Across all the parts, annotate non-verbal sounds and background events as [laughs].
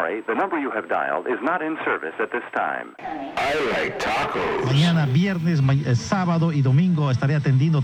sorry, the number you have dialed is not in service at this time. I like tacos. Mañana, viernes, ma- eh, sábado y domingo estaré atendiendo.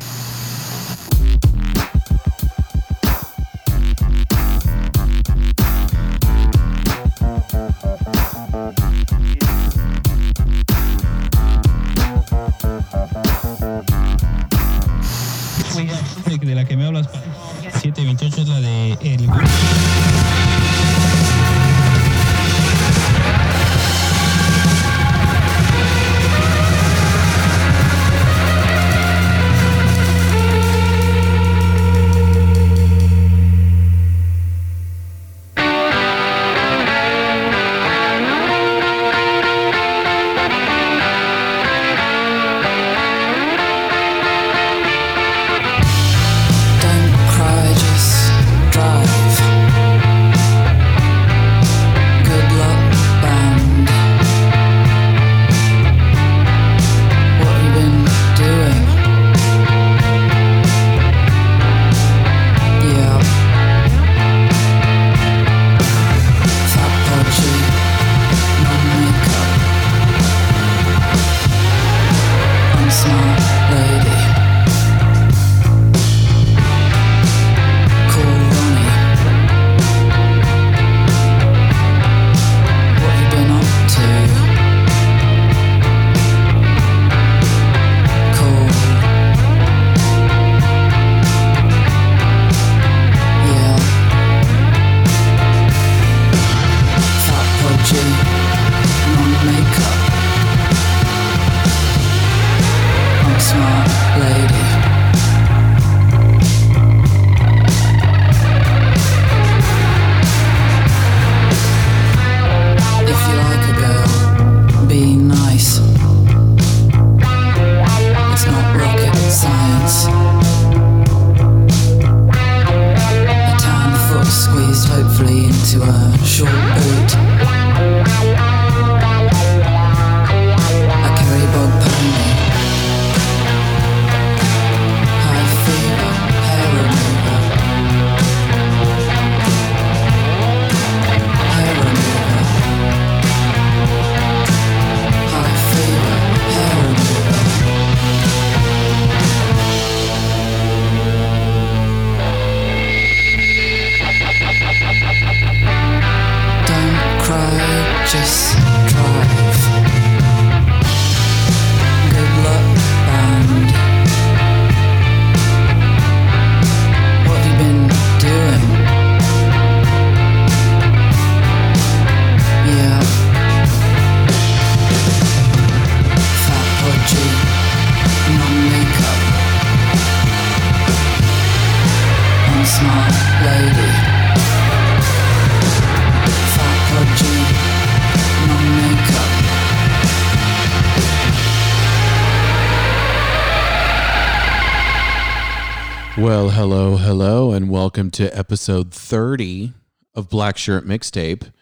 Well, hello, hello, and welcome to episode 30 of Black Shirt Mixtape.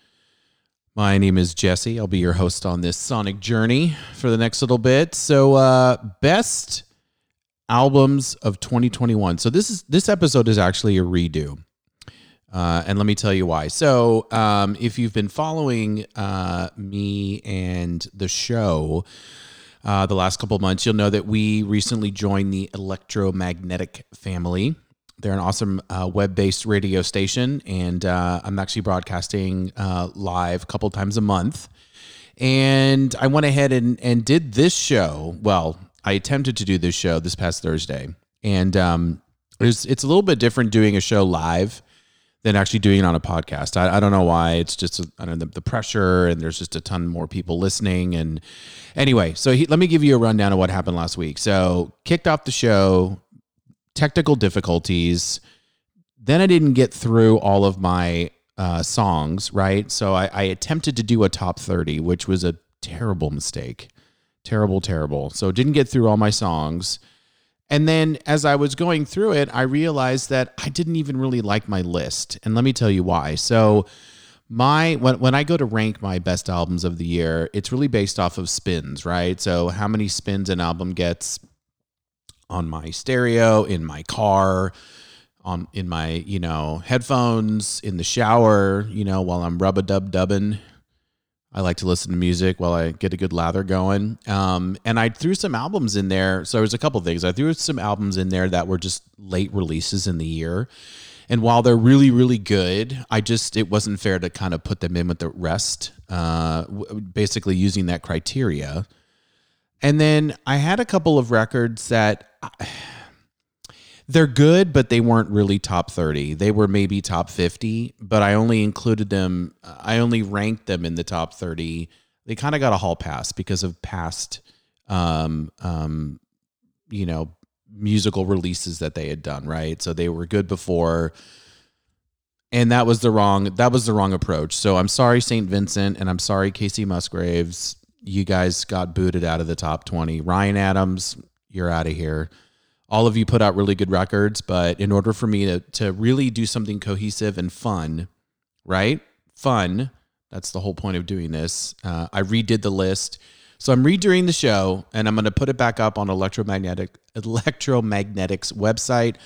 My name is Jesse. I'll be your host on this sonic journey for the next little bit. So, uh, best albums of 2021. So this is this episode is actually a redo. Uh, and let me tell you why. So, um, if you've been following uh, me and the show, uh, the last couple months, you'll know that we recently joined the Electromagnetic family. They're an awesome uh, web based radio station, and uh, I'm actually broadcasting uh, live a couple times a month. And I went ahead and, and did this show. Well, I attempted to do this show this past Thursday, and um, it's, it's a little bit different doing a show live than actually doing it on a podcast. I, I don't know why. It's just I don't know, the, the pressure, and there's just a ton more people listening. And anyway, so he, let me give you a rundown of what happened last week. So kicked off the show, technical difficulties. Then I didn't get through all of my uh, songs, right? So I, I attempted to do a top 30, which was a terrible mistake. Terrible, terrible. So didn't get through all my songs. And then as I was going through it, I realized that I didn't even really like my list. And let me tell you why. So my when when I go to rank my best albums of the year, it's really based off of spins, right? So how many spins an album gets on my stereo, in my car, on in my you know headphones in the shower. You know while I'm rub a dub dubbing. I like to listen to music while I get a good lather going. Um, and I threw some albums in there. So there's a couple things. I threw some albums in there that were just late releases in the year. And while they're really, really good, I just, it wasn't fair to kind of put them in with the rest, uh, w- basically using that criteria. And then I had a couple of records that I, they're good, but they weren't really top 30. They were maybe top 50, but I only included them, I only ranked them in the top 30. They kind of got a hall pass because of past, um, um, you know, musical releases that they had done, right? So they were good before. And that was the wrong that was the wrong approach. So I'm sorry, St. Vincent, and I'm sorry, Kacey Musgraves. You guys got booted out of the top 20. Ryan Adams, you're out of here all of you put out really good records, but in order for me to, to really do something cohesive and fun, right? Fun, that's the whole point of doing this. Uh, I redid the list. So I'm redoing the show and I'm going to put it back up on electromagnetic [laughs] electromagnetics website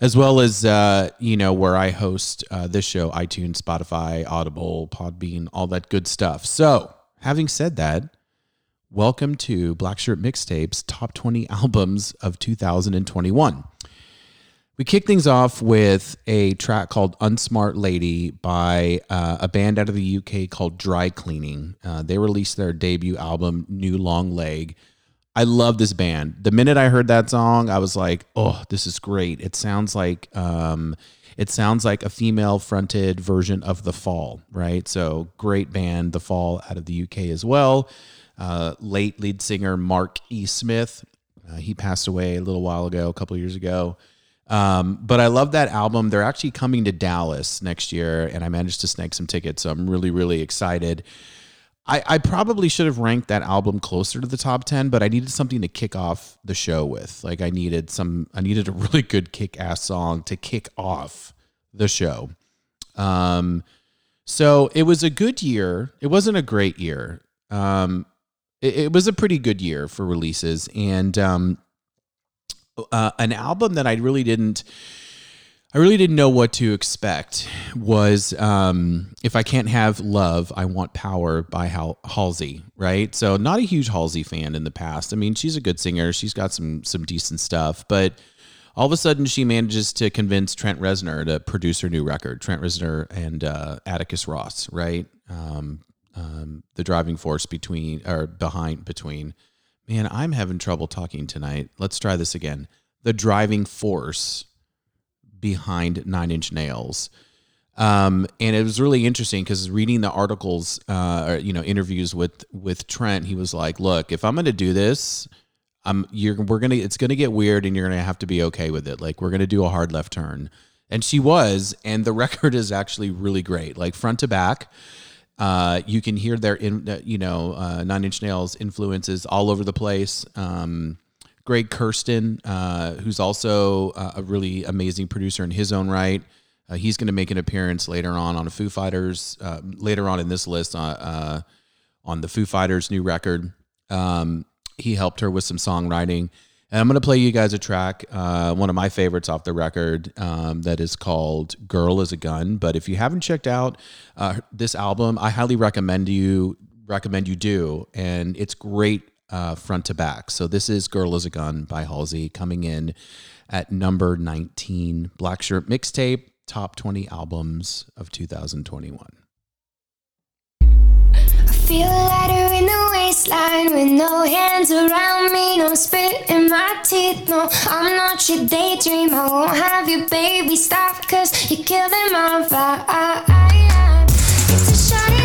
as well as uh, you know where I host uh, this show iTunes, Spotify, Audible, Podbean, all that good stuff. So, having said that, Welcome to Black Shirt Mixtapes Top 20 Albums of 2021. We kick things off with a track called Unsmart Lady by uh, a band out of the UK called Dry Cleaning. Uh, they released their debut album, New Long Leg. I love this band. The minute I heard that song, I was like, "Oh, this is great!" It sounds like um, it sounds like a female fronted version of The Fall, right? So great band, The Fall out of the UK as well uh, late lead singer Mark E. Smith. Uh, he passed away a little while ago, a couple years ago. Um, but I love that album. They're actually coming to Dallas next year, and I managed to snag some tickets. So I'm really, really excited. I, I probably should have ranked that album closer to the top 10, but I needed something to kick off the show with. Like I needed some, I needed a [laughs] really good kick ass song to kick off the show. Um, so it was a good year. It wasn't a great year. Um, it, it was a pretty good year for releases, and um, uh, an album that I really didn't. I really didn't know what to expect. Was um, if I can't have love, I want power by Hal- Halsey, right? So not a huge Halsey fan in the past. I mean, she's a good singer. She's got some some decent stuff, but all of a sudden she manages to convince Trent Reznor to produce her new record. Trent Reznor and uh, Atticus Ross, right? Um, um, the driving force between or behind between. Man, I'm having trouble talking tonight. Let's try this again. The driving force behind Nine Inch Nails. Um, and it was really interesting because reading the articles, uh, or, you know, interviews with with Trent, he was like, "Look, if I'm going to do this, I'm you're we're gonna it's gonna get weird, and you're gonna have to be okay with it. Like we're gonna do a hard left turn." And she was, and the [laughs] record is actually really great, like front to back. Uh, you can hear their, in, uh, you know, uh, Nine Inch Nails influences all over the place. Um, Greg Kurstin, uh, who's also a really amazing producer in his own right. He's going to make an appearance later on on a Foo Fighters, later on in this list on the Foo Fighters new record. Um, he helped her with some songwriting. And I'm going to play you guys a track, uh, one of my favorites off the record, um, that is called "Girl Is a Gun." But if you haven't checked out uh, this album, I highly recommend you recommend you do, and it's great uh, front to back. So this is "Girl Is a Gun" by Halsey, coming in at number 19, Black Shirt Mixtape, top 20 albums of 2021. Waistline with no hands around me, no spit in my teeth. No, I'm not your daydream. I won't have you, baby. Stop, cause you're killing my vibe. It's a shot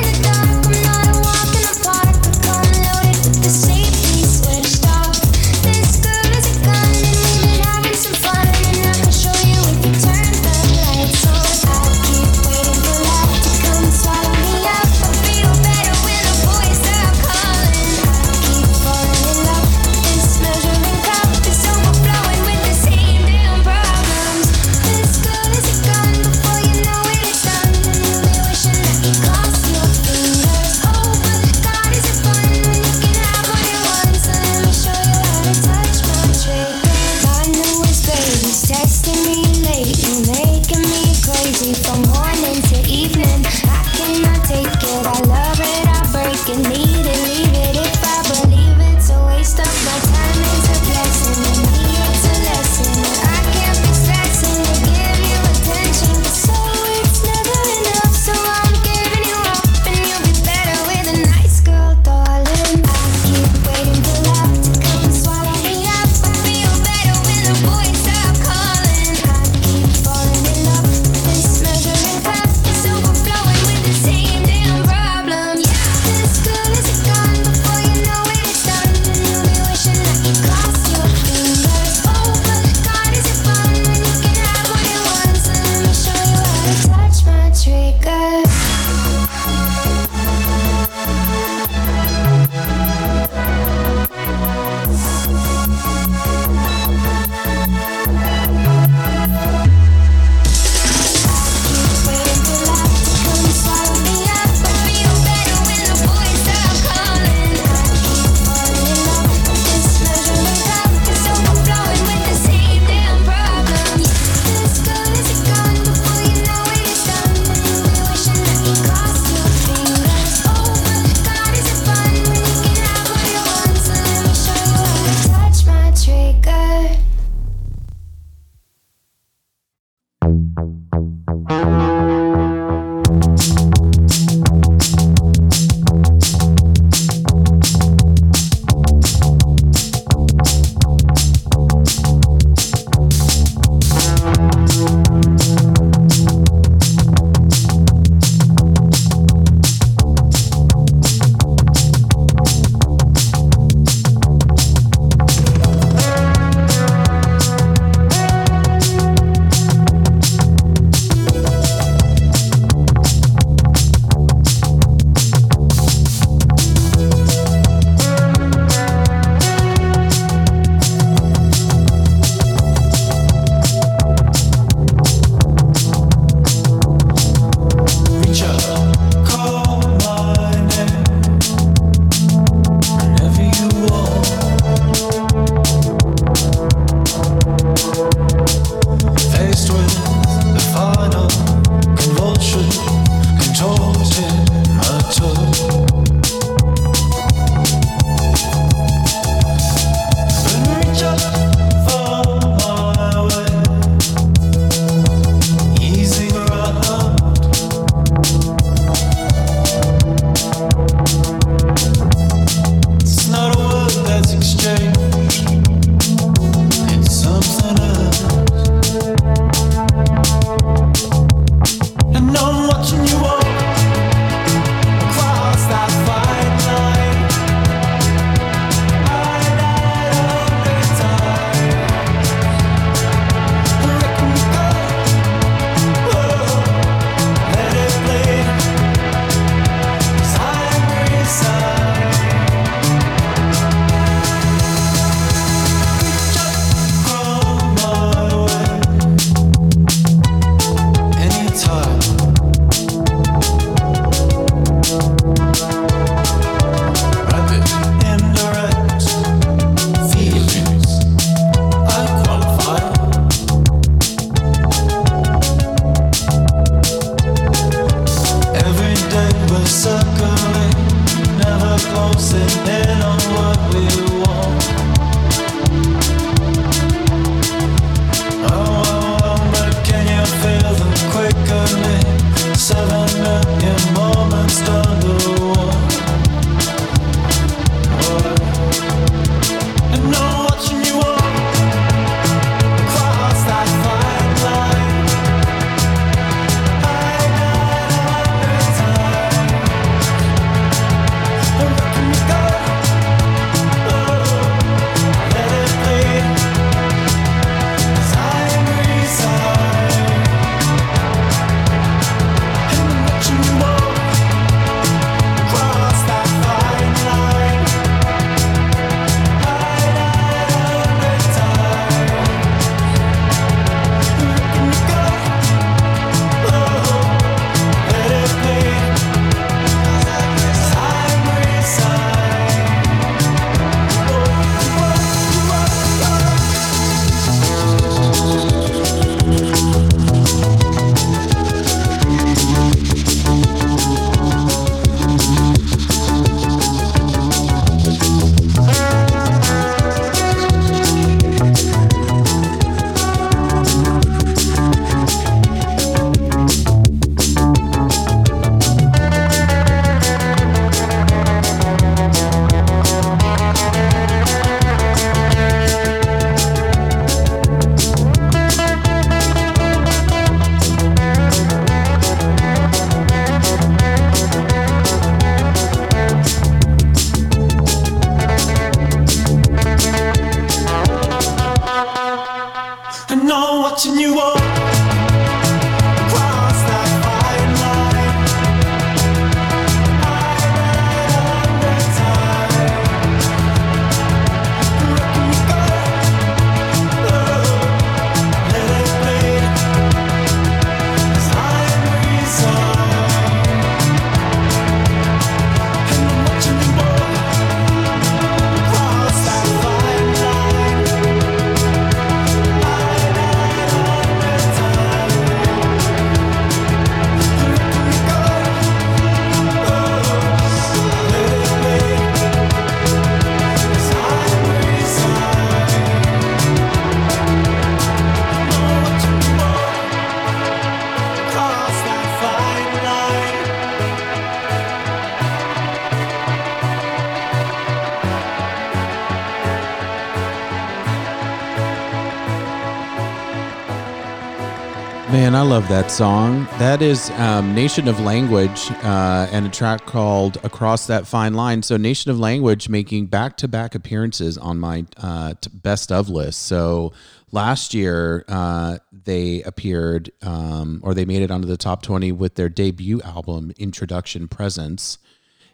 I love that song. That is um, Nation of Language uh, and a track called Across That Fine Line. So, Nation of Language making back to back appearances on my uh, best of list. So, last year uh, they appeared um, or they made it onto the top 20 with their debut album, Introduction Presence,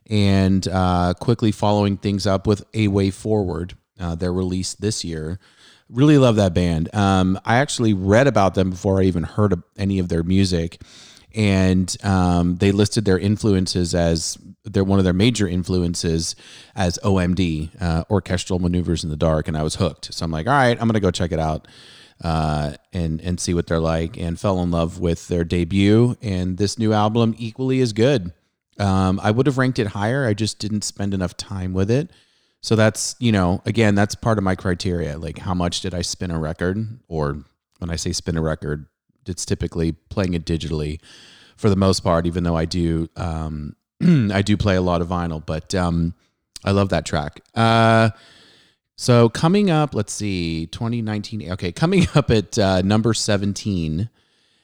and uh, quickly following things up with A Way Forward, uh, their release this year really love that band. Um, I actually read about them before I even heard any of their music, and um, they listed their influences as they're one of their major influences as OMD, uh, Orchestral Maneuvers in the Dark, and I was hooked. So I'm like, all right, I'm gonna go check it out. Uh, and and see what they're like, and fell in love with their debut, and this new album equally as good. Um, I would have ranked it higher. I just didn't spend enough time with it. So that's, you know, again, that's part of my criteria. Like, how much did I spin a record? Or when I say spin a record, it's typically playing it digitally for the most part, even though I do, um, [clears throat] I do play a lot of vinyl, but um, I love that track. Uh, so coming up, let's see, 2019. Okay, coming [laughs] up at uh, number 17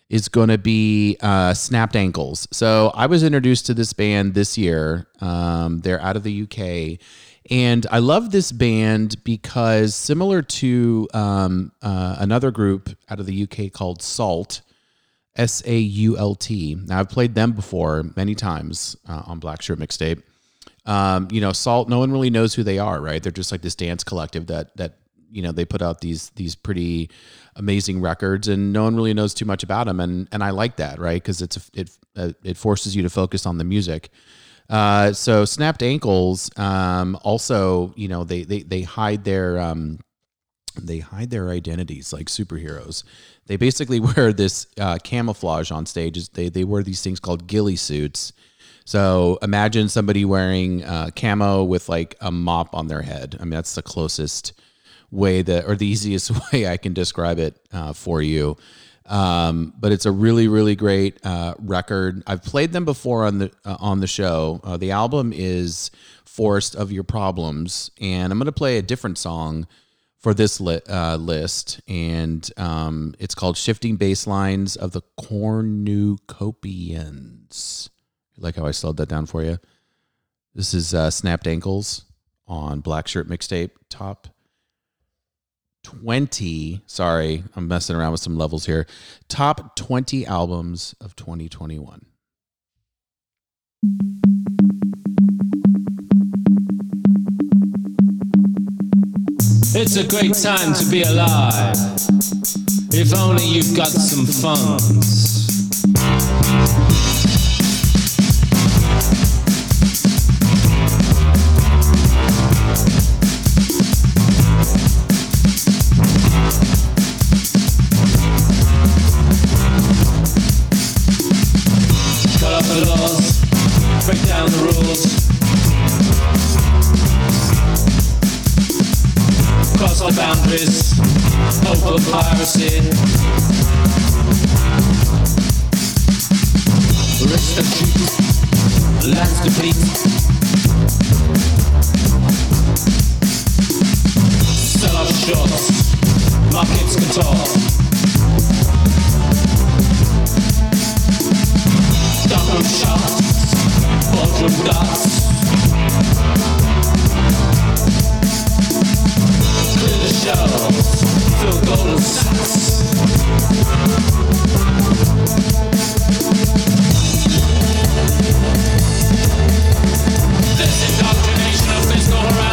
is going to be uh, Snapped Ankles. So I was introduced to this band this year. Um, they're out of the UK. And I love this band because, similar to um, uh, another group out of the UK called Sault, S A U L T. Now, I've played them before many times uh, on Black Shirt Mixtape. Um, you know, Sault. No one really knows who they are, right? They're just like this dance collective that that you know they put out these these pretty amazing records, and no one really knows too much about them. And and I like that, right? Because it's a, it it forces you to focus on the music. Uh, so snapped ankles. Um, also, you know, they they they hide their um, they hide their identities like superheroes. They basically [laughs] wear this uh, camouflage on stage. They they wear these things called ghillie suits. So imagine somebody wearing uh, camo with like a mop on their head. I mean, that's the closest way that, or the [laughs] easiest way I can describe it uh, for you. Um, but it's a really, really great uh, record. I've played them before on the uh, on the show. Uh, the album is "Forest of Your Problems," and I'm going to play a different song for this li- uh, list, and um, it's called "Shifting Basslines of the Cornucopians." Like how I slowed that down for you? This is uh, "Snapped Ankles" on Black Shirt Mixtape Top 20 sorry i'm messing around with some levels here top 20 albums of 2021 It's a great time to be alive. If only you've got some funds. Hope of piracy. Rich to cheat, lands beat. Sell off shorts, markets talk. Darkroom shots, boardroom dots. This indoctrination of physical harassment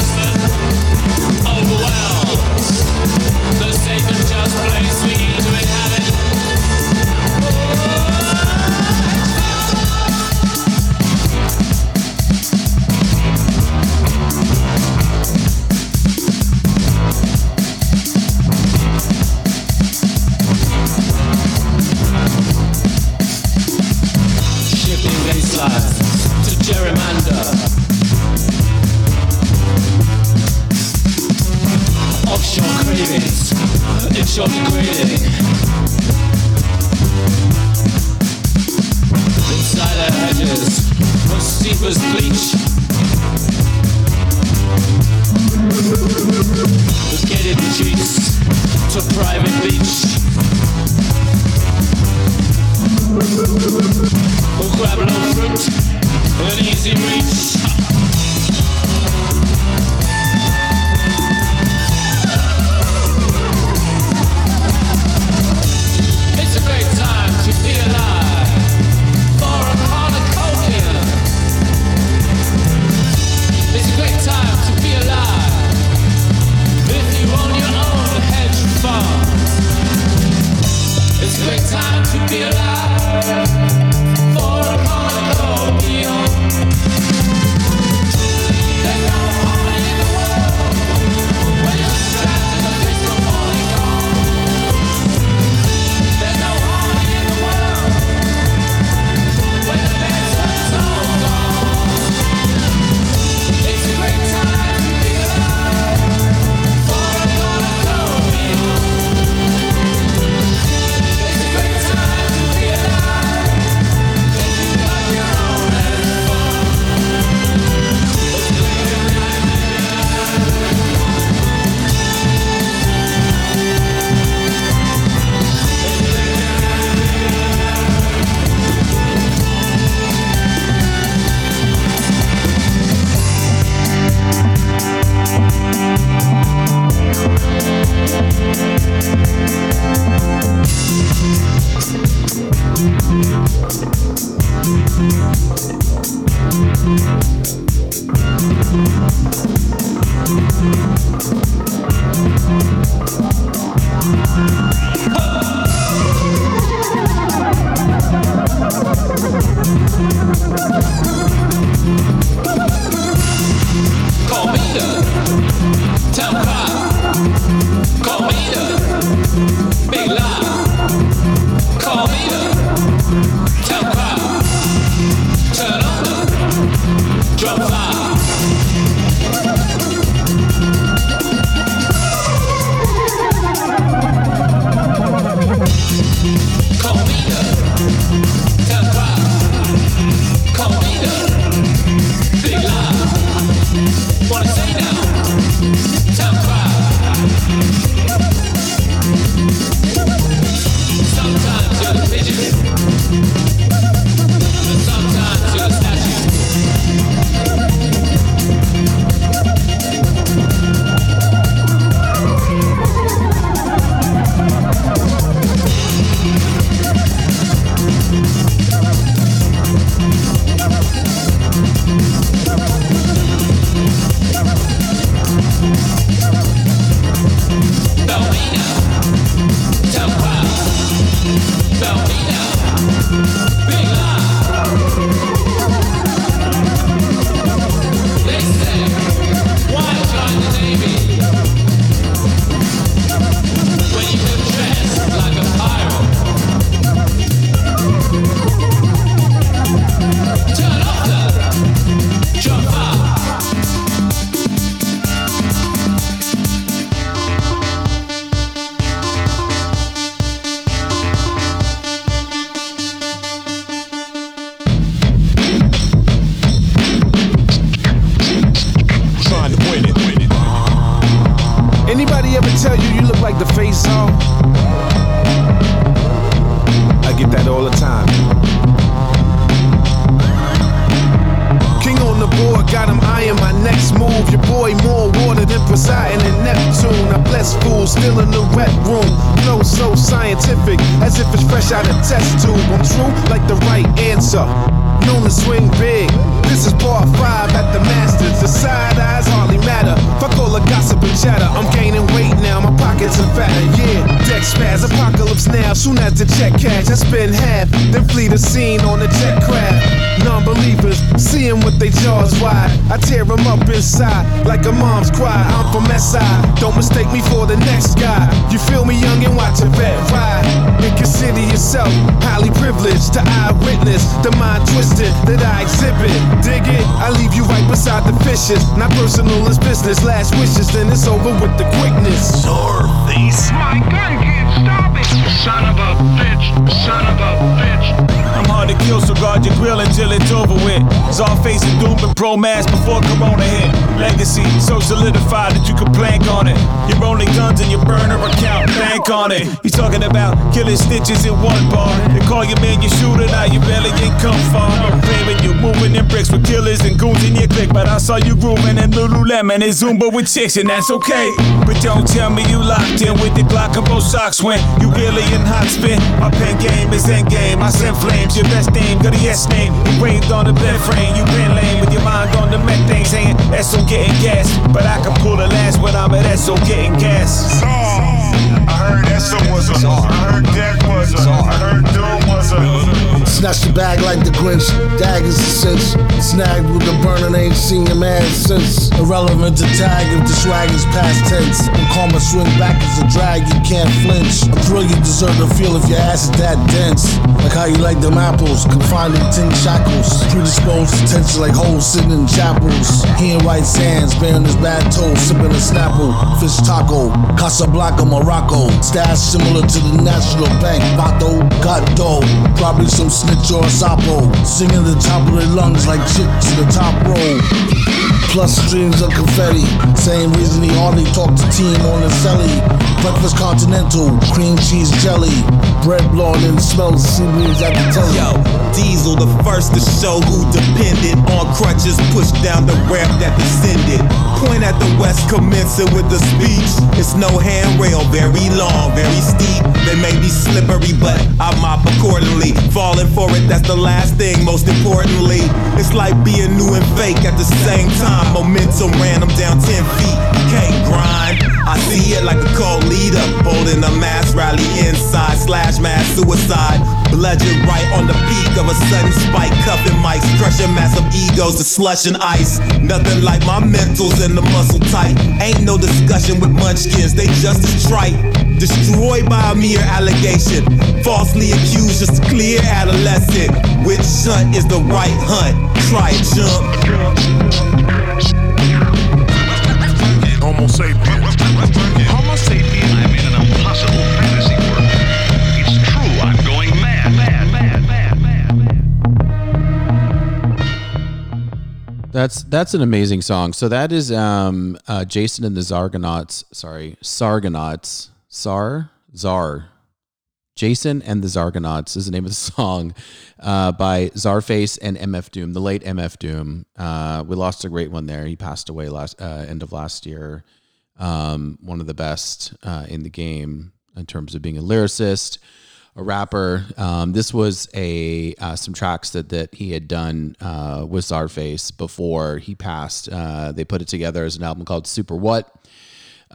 Czar facing doom and pro mass before Corona hit. Legacy, so solidified that you can plank on it. Your only guns in your burner account, bank on it. He's talking about killing snitches in one bar. They call your man your shooter, now you barely ain't come far. Claiming you're moving in bricks with killers and goons in your clique. But I saw you grooving in Lululemon and Zumba with chicks, and that's okay. But don't tell me you locked in with the Glock and both socks when you really in hot spin. My pen game is end game. I send flames, your best name, got a yes name. You raved on the bed frame, you been lame with your mind on the methane, saying SOS getting gas, but I can pull the last when I'm at S, so getting gas. I heard was. I heard was. I heard was. Snatched the bag like the Grinch. Daggers and cinch. Snagged with the burning, ain't seen your man since. Irrelevant to tag if the swag is past tense. And karma swing back as a drag, you can't flinch. A thrill you deserve to feel if your ass is that dense. Like how you like them apples, confined in tin shackles. Predisposed to tension like holes sitting in chapels. He in white sands, bearing his bad toes, sipping a snapple. Fish taco, Casablanca, Morocco. Stash similar to the National Bank. Vato, got dough. Probably some snitch or a sapo. Singing the top of their lungs like chicks in the top row. Plus streams of confetti. Same reason he hardly talked to team on the celly. Breakfast continental, cream cheese jelly. Bread blowing in the smell of seaweeds at the telly. Yo, Diesel, the first to show who depended on crutches, pushed down the ramp that descended. Point at the west, commencing with the speech. It's no handrail, very long, very steep. They may be slippery, but I mop accordingly. Falling for it, that's the last thing, most importantly. It's like being new and fake at the same time. Momentum ran them down 10 feet. Can't grind. I see it like a cult leader, holding a mass rally inside, slash mass suicide. Bludgeon right on the peak of a sudden spike, cuffing mics, crushing massive egos to slush and ice. Nothing like my mentals and the muscle tight. Ain't no discussion with munchkins, they just as trite. Destroyed by a mere allegation, falsely accused, just a clear adolescent. Which hunt is the right hunt? Try it, jump. Homo sapien. Homo sapien. I'm in an impossible fantasy world. It's true. I'm going mad, mad, mad, mad, mad. That's that's an amazing song. So that is um uh Jason and the Czargonauts, sorry, Sargonauts. Sar Zar. Jason and the Czargonauts is the name of the [laughs] song uh, by Czarface and MF Doom, the late MF Doom. Uh, we lost a great one there. He passed away last uh, end of last year. Um, one of the best uh, in the game in terms of being a lyricist, a rapper. Um, this was a uh, some tracks that that he had done uh, with Czarface before he passed. They put it together as an album called Super What.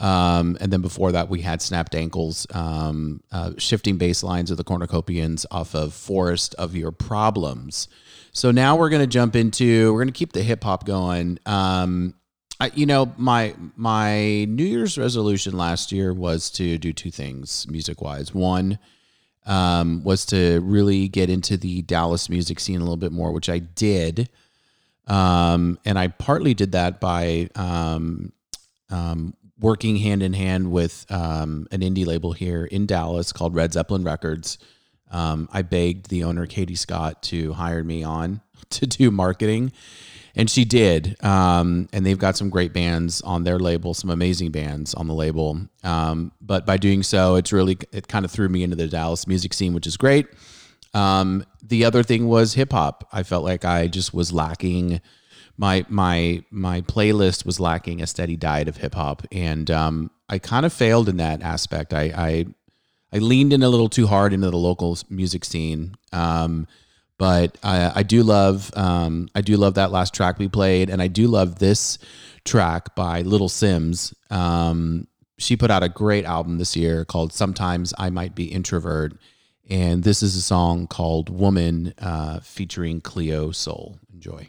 Um, and then before that, we had Snapped Ankles, um, uh, shifting bass lines of the Cornucopians off of Forest of Your Problems. So now we're going to jump into, we're going to keep the hip hop going. Um, I, you know, my my New Year's resolution last year was to do two things music wise. One um, was to really get into the Dallas music scene a little bit more, which I did. Um, and I partly did that by um, um, working hand in hand with um, an indie label here in Dallas called Red Zeppelin Records. Um, I begged the owner, Katie Scott, to hire me on [laughs] to do marketing. And she did. Um, and they've got some great bands on their label, some amazing bands on the label. Um, but by doing so, it's really, it kind of threw me into the Dallas music scene, which is great. Um, the other thing was hip hop. I felt like I just was lacking my my my playlist was lacking a steady diet of hip hop, and um, I kind of failed in that aspect. I, I I leaned in a little too hard into the local music scene, um, but I, I do love um, I do love that last track we played, and I do love this track by Little Simz. Um, she put out a great album this year called "Sometimes I Might Be Introvert," and this is a song called "Woman" uh, featuring Cleo Sol. Enjoy.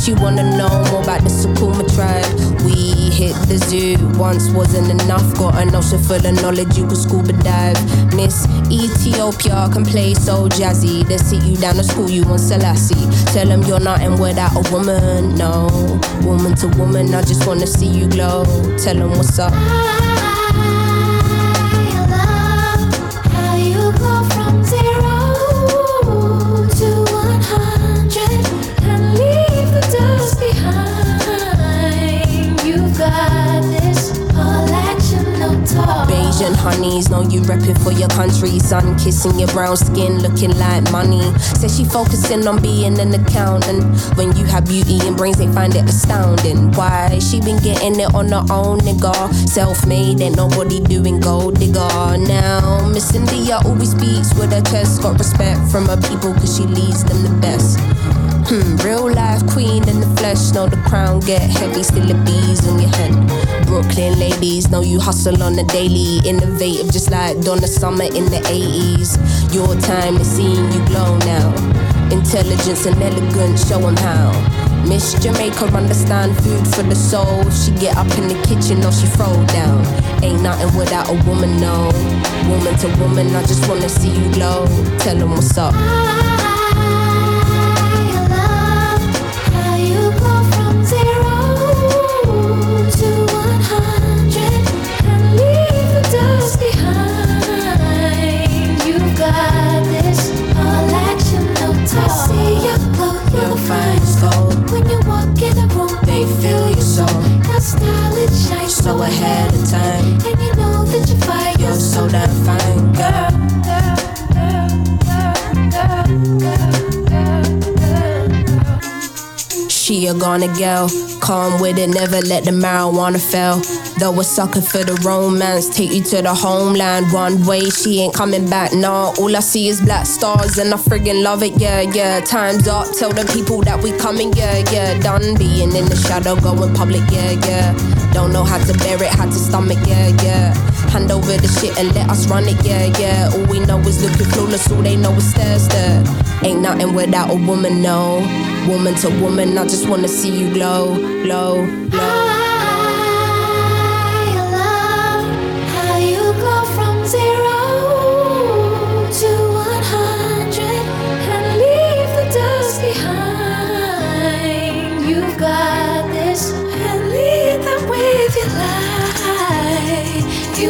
she wanna know more about the Sukuma tribe. We hit the zoo. Once wasn't enough, got an ocean full of knowledge, you could scuba dive. Miss Ethiopia can play so jazzy. They sit you down to school, you want Selassie. Tell them you're nothing without a woman, no. Woman to woman, I just wanna see you glow. Tell them what's up. Bayesian honeys, know you repping for your country. Sun kissing your brown skin, looking like money. Says she focusing on being an accountant. When you have beauty and brains, they find it astounding. Why? She been getting it on her own, nigga. Self made, ain't nobody doing gold digger. Now, Miss India always speaks with her chest. Got respect from her people, cause she leads them the best. Hmm, real life queen in the flesh. Know the crown get heavy, still the bees on your head. Brooklyn ladies know you hustle on the daily. Innovative, just like Donna Summer in the 80s. Your time is seeing you glow now. Intelligence and elegance, show 'em how. Miss Jamaica understand food for the soul. She get up in the kitchen or she throw down. Ain't nothing without a woman, no. Woman to woman, I just wanna see you glow. Tell 'em what's up. Ahead of time. and you know that you fight. You're so damn fine, girl. She a gonna girl, calm with it, never let the marijuana fail. Though a sucker for the romance, take you to the homeland. One way, she ain't coming back, nah. All I see is black stars, and I friggin' love it, yeah, yeah. Time's up, tell the people that we coming, yeah, yeah. Done being in the shadow, going public, yeah, yeah. Don't know how to bear it, how to stomach, yeah, yeah. Hand over the shit and let us run it, yeah, yeah. All we know is looking clueless, all they know is stare, stare. Ain't nothing without a woman, no. Woman to woman, I just wanna see you glow, glow, glow.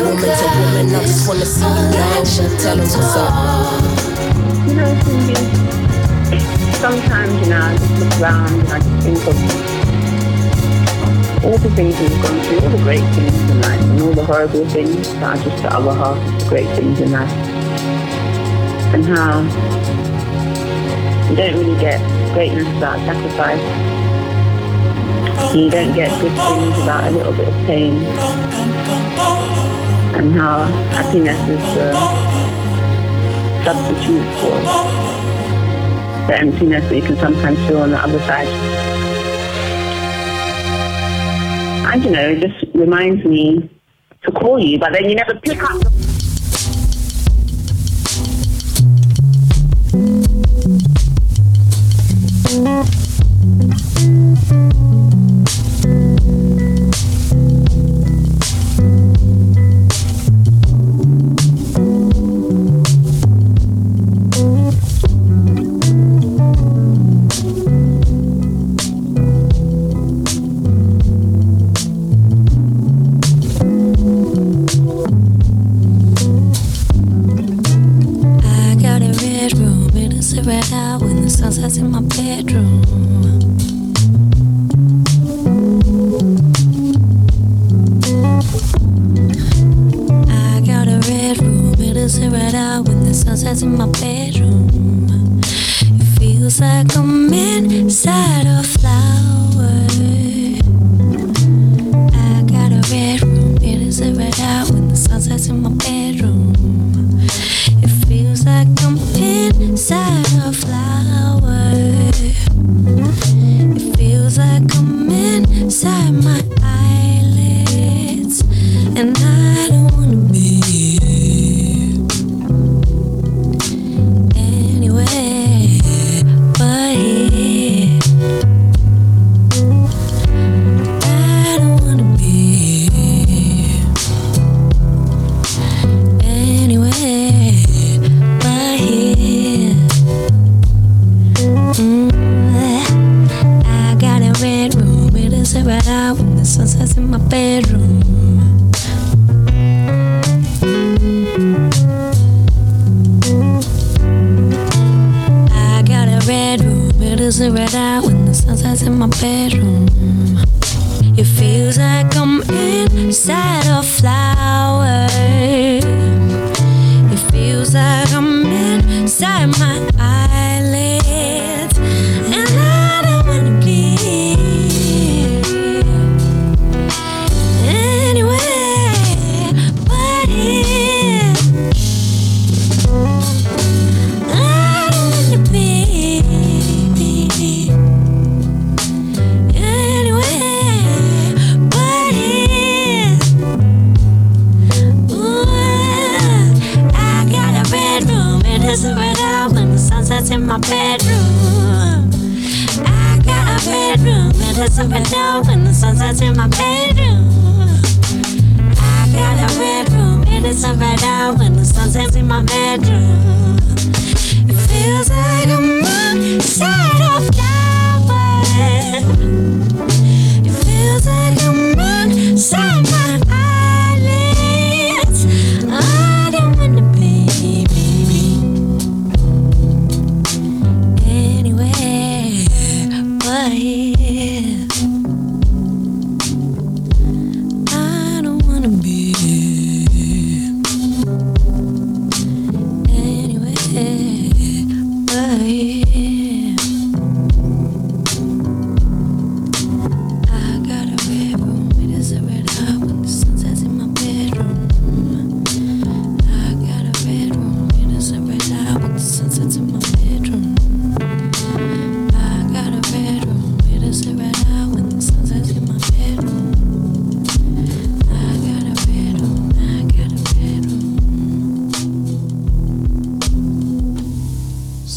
Woman to woman, I just wanna see you action, Tell no what's up. You know, Cindy, sometimes, you know, I just look around and I just think of all the things we've gone through, all the great things in life, and all the horrible things that are just the other half the great things in life. And how you don't really get greatness without sacrifice. You don't get good things without a little bit of pain. And how happiness is a substitute for the emptiness that you can sometimes feel on the other side. I don't know, it just reminds me to call you, but then you never pick up.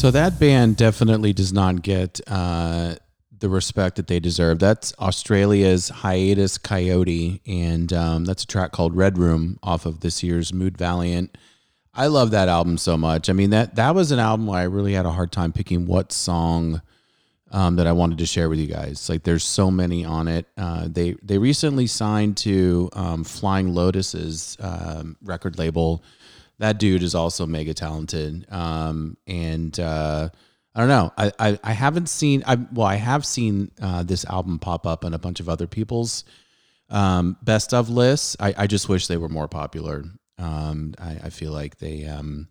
So that band definitely does not get uh, the respect that they deserve. That's Australia's Hiatus Kaiyote, and um, that's a track called Red Room off of this year's Mood Valiant. I love that album so much. I mean that that was an album where I really had a hard time picking what song um, that I wanted to share with you guys. Like there's so many on it. Uh, they they recently signed to um, Flying Lotus's um, record label. That dude is also mega talented. Um, and uh, I don't know. I, I, I haven't seen. I well, I have seen uh, this album pop up on a bunch of other people's um, best of lists. I, I just wish they were more popular. Um, I, I feel like they um,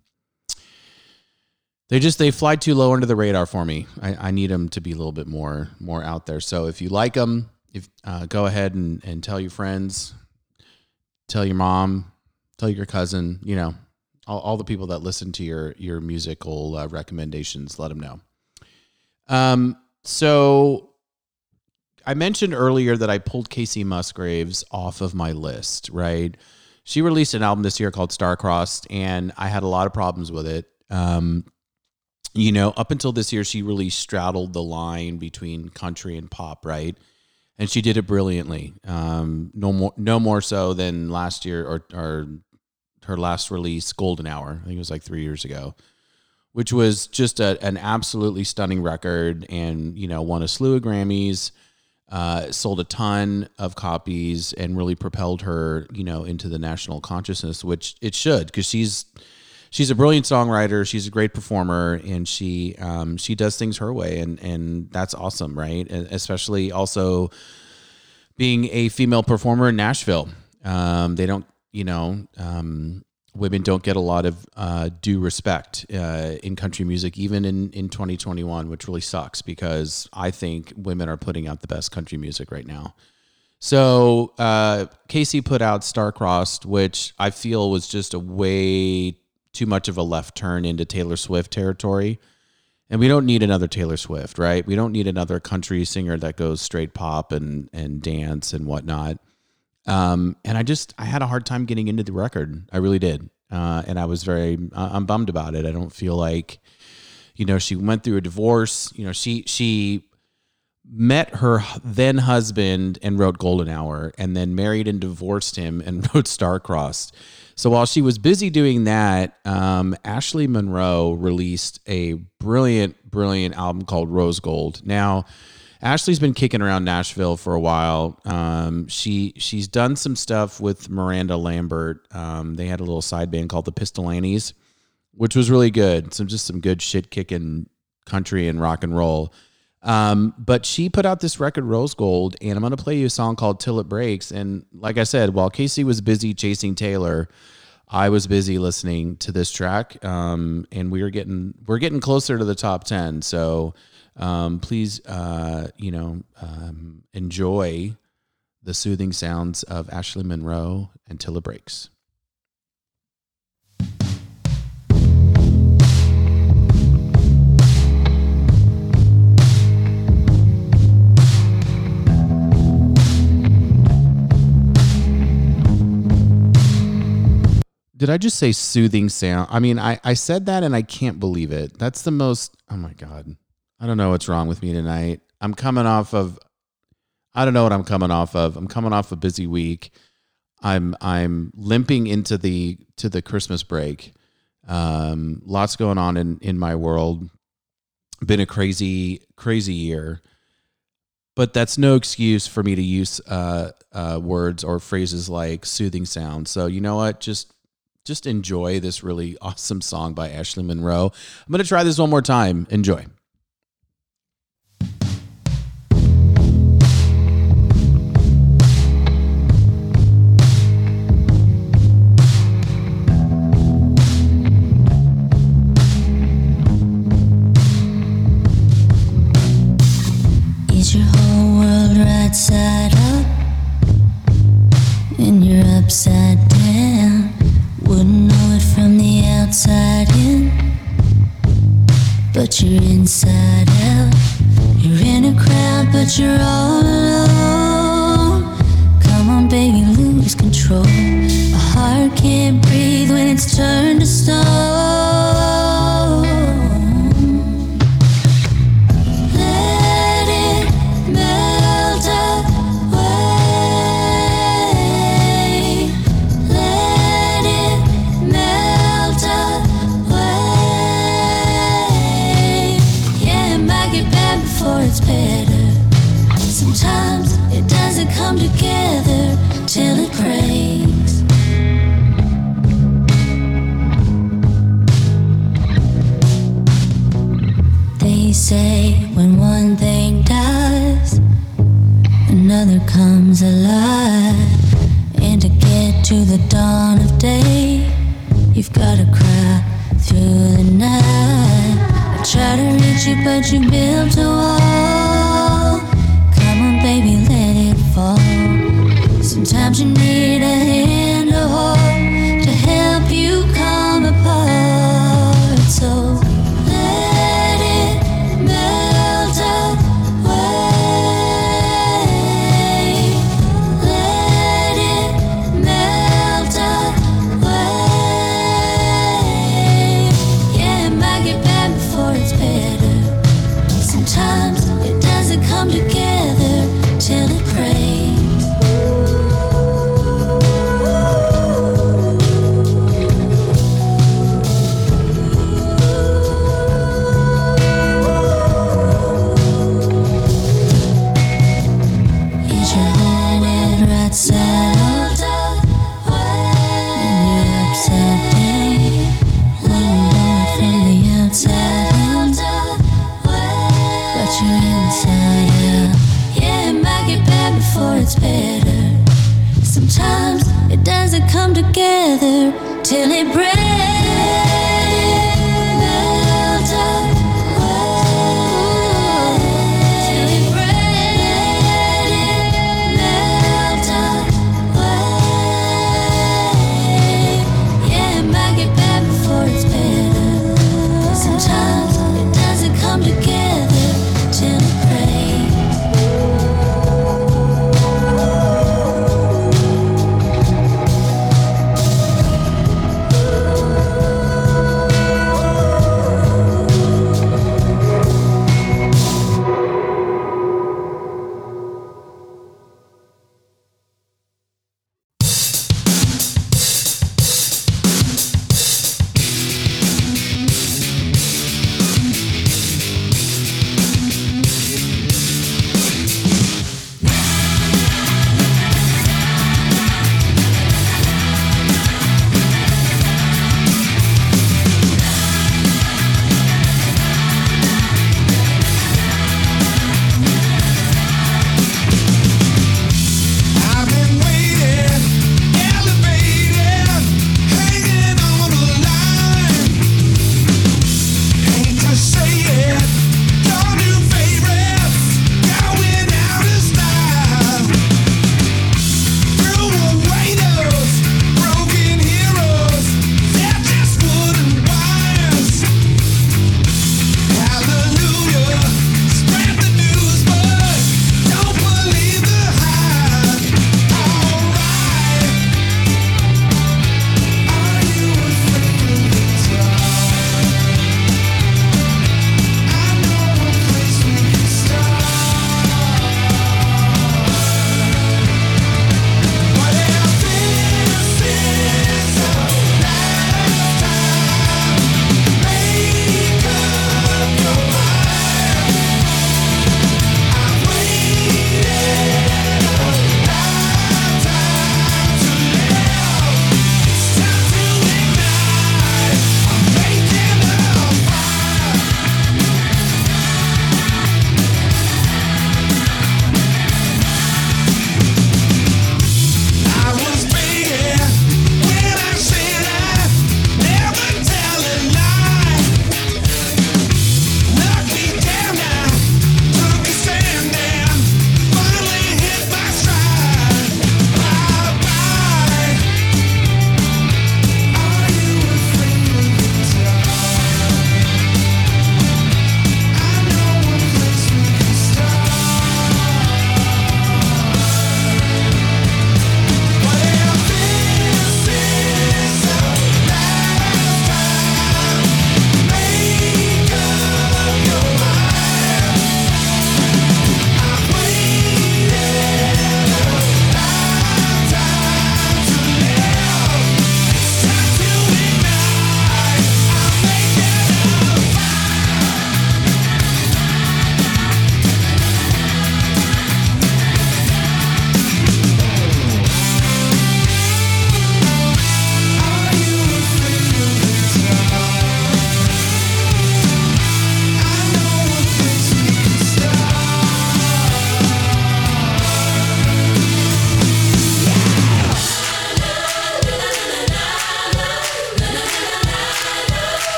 they just they fly too low under the radar for me. I, I need them to be a little bit more more out there. So if you like them, if uh, go ahead and, and tell your friends, tell your mom, tell your cousin. You know, all, all the people that listen to your your musical uh, recommendations. Let them know. Um. So I mentioned earlier that I pulled Kacey Musgraves off of my list. Right. She released an album this year called Starcrossed, and I had a lot of problems with it. Um, you know, up until this year, she really straddled the line between country and pop, right? And she did it brilliantly. Um, no more, no more so than last year or, or her last release, Golden Hour. I think it was like three years ago, which was just a, an absolutely stunning record, and you know, won a slew of Grammys. Uh, sold a ton of copies and really propelled her, you know, into the national consciousness, which it should, because she's she's a brilliant songwriter. She's a great performer, and she um, she does things her way, and and that's awesome, right? And especially also being a female performer in Nashville. Um, they don't, you know, um, women don't get a lot of uh, due respect uh, in country music, even in in 2021, which really sucks because I think women are putting out the best country music right now. So uh, Kacey put out Starcrossed, which I feel was just a way too much of a left turn into Taylor Swift territory. And we don't need another Taylor Swift, right? We don't need another country singer that goes straight pop and and dance and whatnot. Um, and I just I had a hard time getting into the record. I really did, uh, and I was very uh, I'm bummed about it. I don't feel like, you know, she went through a divorce. You know, she she met her then husband and wrote Golden Hour, and then married and divorced him and [laughs] wrote Starcrossed. So while she was busy doing that, um, Ashley Monroe released a brilliant, brilliant album called Rose Gold. Now, Ashley's been kicking around Nashville for a while. Um, she she's done some stuff with Miranda Lambert. Um, they had a little side band called the Pistol Annies, which was really good. Some just some good shit kicking country and rock and roll. Um, but she put out this record, Rose Gold, and I'm to play you a song called Till It Breaks. And like I said, while Kacey was busy chasing Taylor, I was busy listening to this track. Um, and we are getting, we're getting closer to the top 10. So, um, please, uh, you know, um, enjoy the soothing sounds of Ashley Monroe until It Breaks. Did I just say soothing sound? I mean, I, I said that and I can't believe it. That's the most, oh my God. I don't know what's wrong with me tonight. I'm coming off of, I don't know what I'm coming off of. I'm coming off a busy week. I'm, I'm limping into the, to the Christmas break. Um, lots going on in, in my world. Been a crazy, crazy year but that's no excuse for me to use uh, uh, words or phrases like soothing sound. So you know what? Just just enjoy this really [laughs] awesome song by Ashley Monroe. I'm gonna try this one more time. Enjoy. Upside down. Wouldn't know it from the outside in. But you're inside out. You're in a crowd, but you're all alone. Come on, baby, lose control. A heart can't breathe when it's turned to stone. Comes alive. And to get to the dawn of day, you've gotta cry through the night. I try to reach you, but you built a wall. Come on, baby, let it fall. Sometimes you need a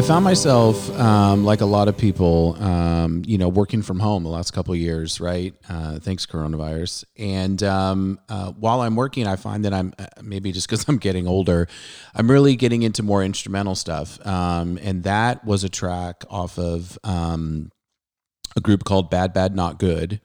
I found myself, um, like a lot of people, um, you know, working from home the last couple years, right? Uh, thanks coronavirus. And um, uh, while I'm working, I find that I'm uh, maybe just because I'm getting older, I'm really getting into more instrumental stuff. Um, and that was a track off of um, a group called Bad Bad Not Good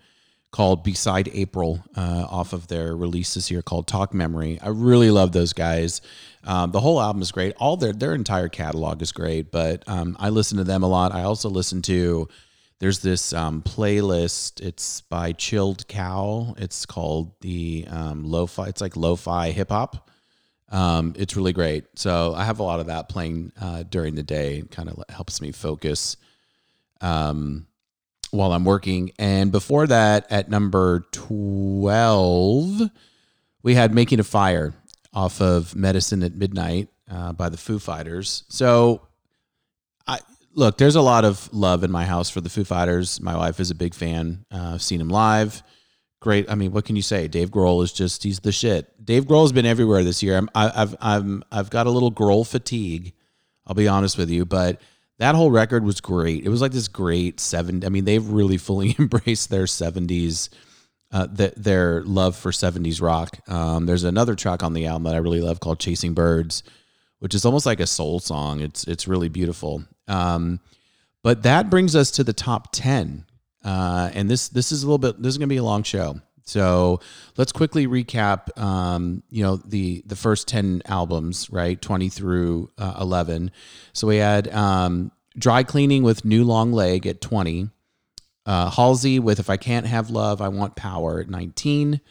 called Beside April uh, off of their release this year called Talk Memory. I really love those guys. Um, the whole album is great. All their their entire catalog is great, but um, I listen to them a lot. I also listen to there's this um, playlist. It's by Chilled Cow. It's called the um, Lo-Fi. It's like lo-fi hip hop. Um, it's really great. So I have a lot of that playing uh, during the day. It kind of helps me focus. Um, while I'm working. And before that, at number 12, we had Making a Fire off of Medicine at Midnight uh, by the Foo Fighters. So, I look, there's a lot of love in my house for the Foo Fighters. My wife is a big fan. Uh, I've seen them live. Great. I mean, what can you say? Dave Grohl is just, he's the shit. Dave Grohl's been everywhere this year. I'm, I, I've, I'm, I've got a little Grohl fatigue. I'll be honest with you, but that whole record was great. It was like this great seven. I mean, they've really fully [laughs] embraced their seventies, uh, th- their love for seventies rock. Um, there's another track on the album that I really love called "Chasing Birds," which is almost like a soul song. It's it's really beautiful. Um, but that brings us to the top ten, uh, and this this is a little bit. This is going to be a long show. So let's quickly recap. Um, you know the the first ten albums, right, twenty through uh, eleven. So we had um, Dry Cleaning with New Long Leg at twenty. Uh, Halsey with If I Can't Have Love, I Want Power at nineteen.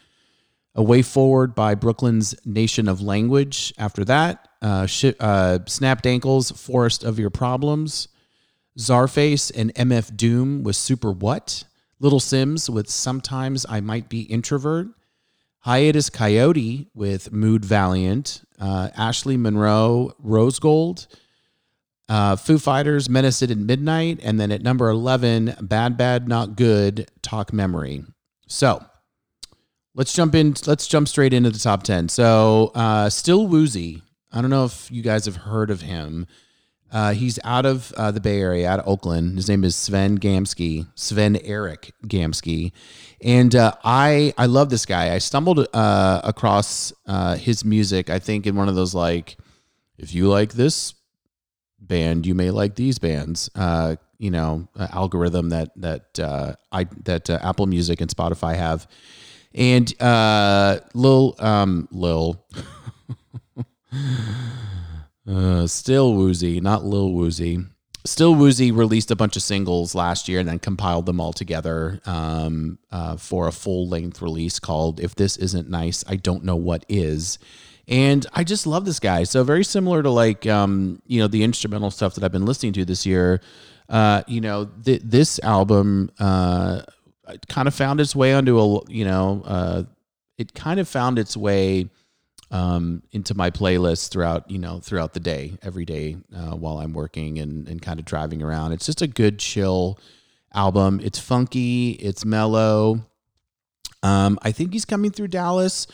A Way Forward by Brooklyn's Nation of Language. After that, uh, Shi uh, Snapped Ankles, Forest of Your Problems. Czarface and MF Doom with Super What. Little Simz with Sometimes I Might Be Introvert. Hiatus Kaiyote with Mood Valiant. Uh, Ashley Monroe, Rose Gold. Uh, Foo Fighters, Menace at Midnight. And then at number 11, Bad Bad Not Good, Talk Memory. So let's jump in. Let's jump straight into the top 10. So uh, Still Woozy. I don't know if you guys have heard of him. Uh, he's out of uh, the Bay Area, out of Oakland. His name is Sven Gamsky, Sven Eric Gamsky, and uh, I I love this guy. I stumbled uh, across uh, his music. I think in one of those like, if you like this band, you may like these bands. Uh, you know, uh, algorithm that that uh, I that uh, Apple Music and Spotify have, and uh, Lil um, Lil. [laughs] Uh, Still Woozy, not Lil Woozy. Still Woozy released a bunch of singles last year and then compiled them all together um, uh, for a full length release called If This Isn't Nice, I Don't Know What Is. And I just love this guy. So, very similar to like, um, you know, the instrumental stuff that I've been listening to this year. Uh, you know, th- this album uh, kind of found its way onto a, you know, uh, it kind of found its way um, into my playlist throughout you know throughout the day every day uh, while I'm working and and kind of driving around. It's just a good chill album. It's funky. It's mellow. Um, I think he's coming through Dallas.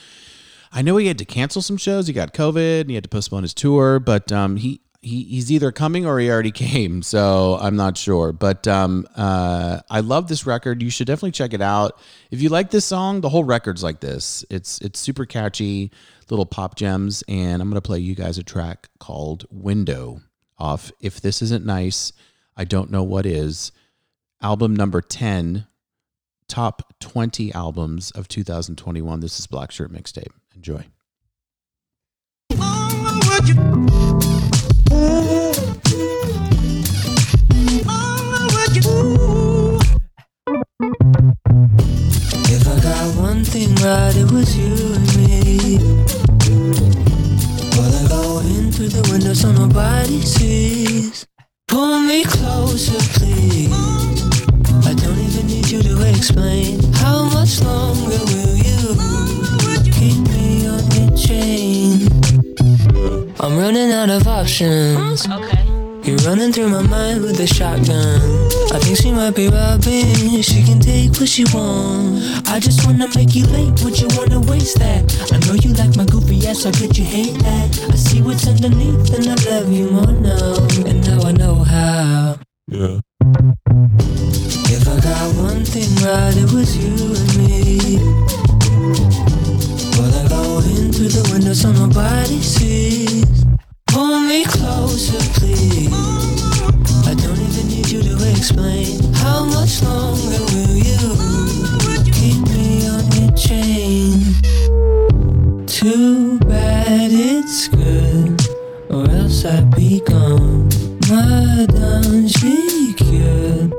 I know he had to cancel some shows. He got COVID and he had to postpone his tour, but um, he. He, he's either coming or he already [laughs] came, so I'm not sure. But um, uh, I love this record. You should definitely check it out. If you like this song, the whole record's like this. It's it's super catchy little pop gems, and I'm going to play you guys a track called Window off If This Isn't Nice, I Don't Know What Is. Album number 10, top 20 albums of 2021. This is Black Shirt Mixtape. Enjoy. If I got one thing right, it was you and me. Through the window so nobody sees. Pull me closer, please. I don't even need you to explain. How much longer will you keep me on your chain? I'm running out of options. Okay. You're running through my mind with a shotgun. I think she might be robbing. She can take what she want. I just wanna make you late. Would you wanna waste that? I know you like my goofy ass. How could you hate that? I see what's underneath, and I love you more now. And now I know how. Yeah. If I got one thing right, it was you and me. But I go in through the window so nobody sees. Pull me closer, please. I don't even need you to explain. How much longer will you keep me on your chain? Too bad it's good, or else I'd be gone. Madame, she cured.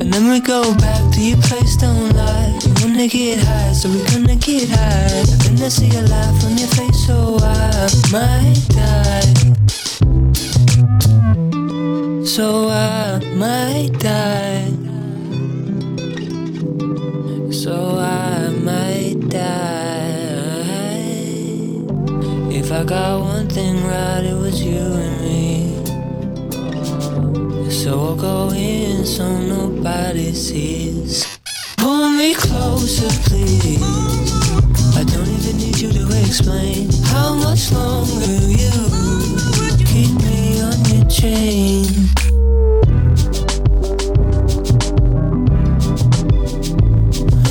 And then we go back to your place, don't lie. You wanna get high, so we gonna get high. Then I see a laugh on your face, so I might die. So I might die. So I might die. If I got one thing right, it was you and me. So I'll go in so nobody sees. Pull me closer, please. I don't even need you to explain. How much longer you keep me on your chain?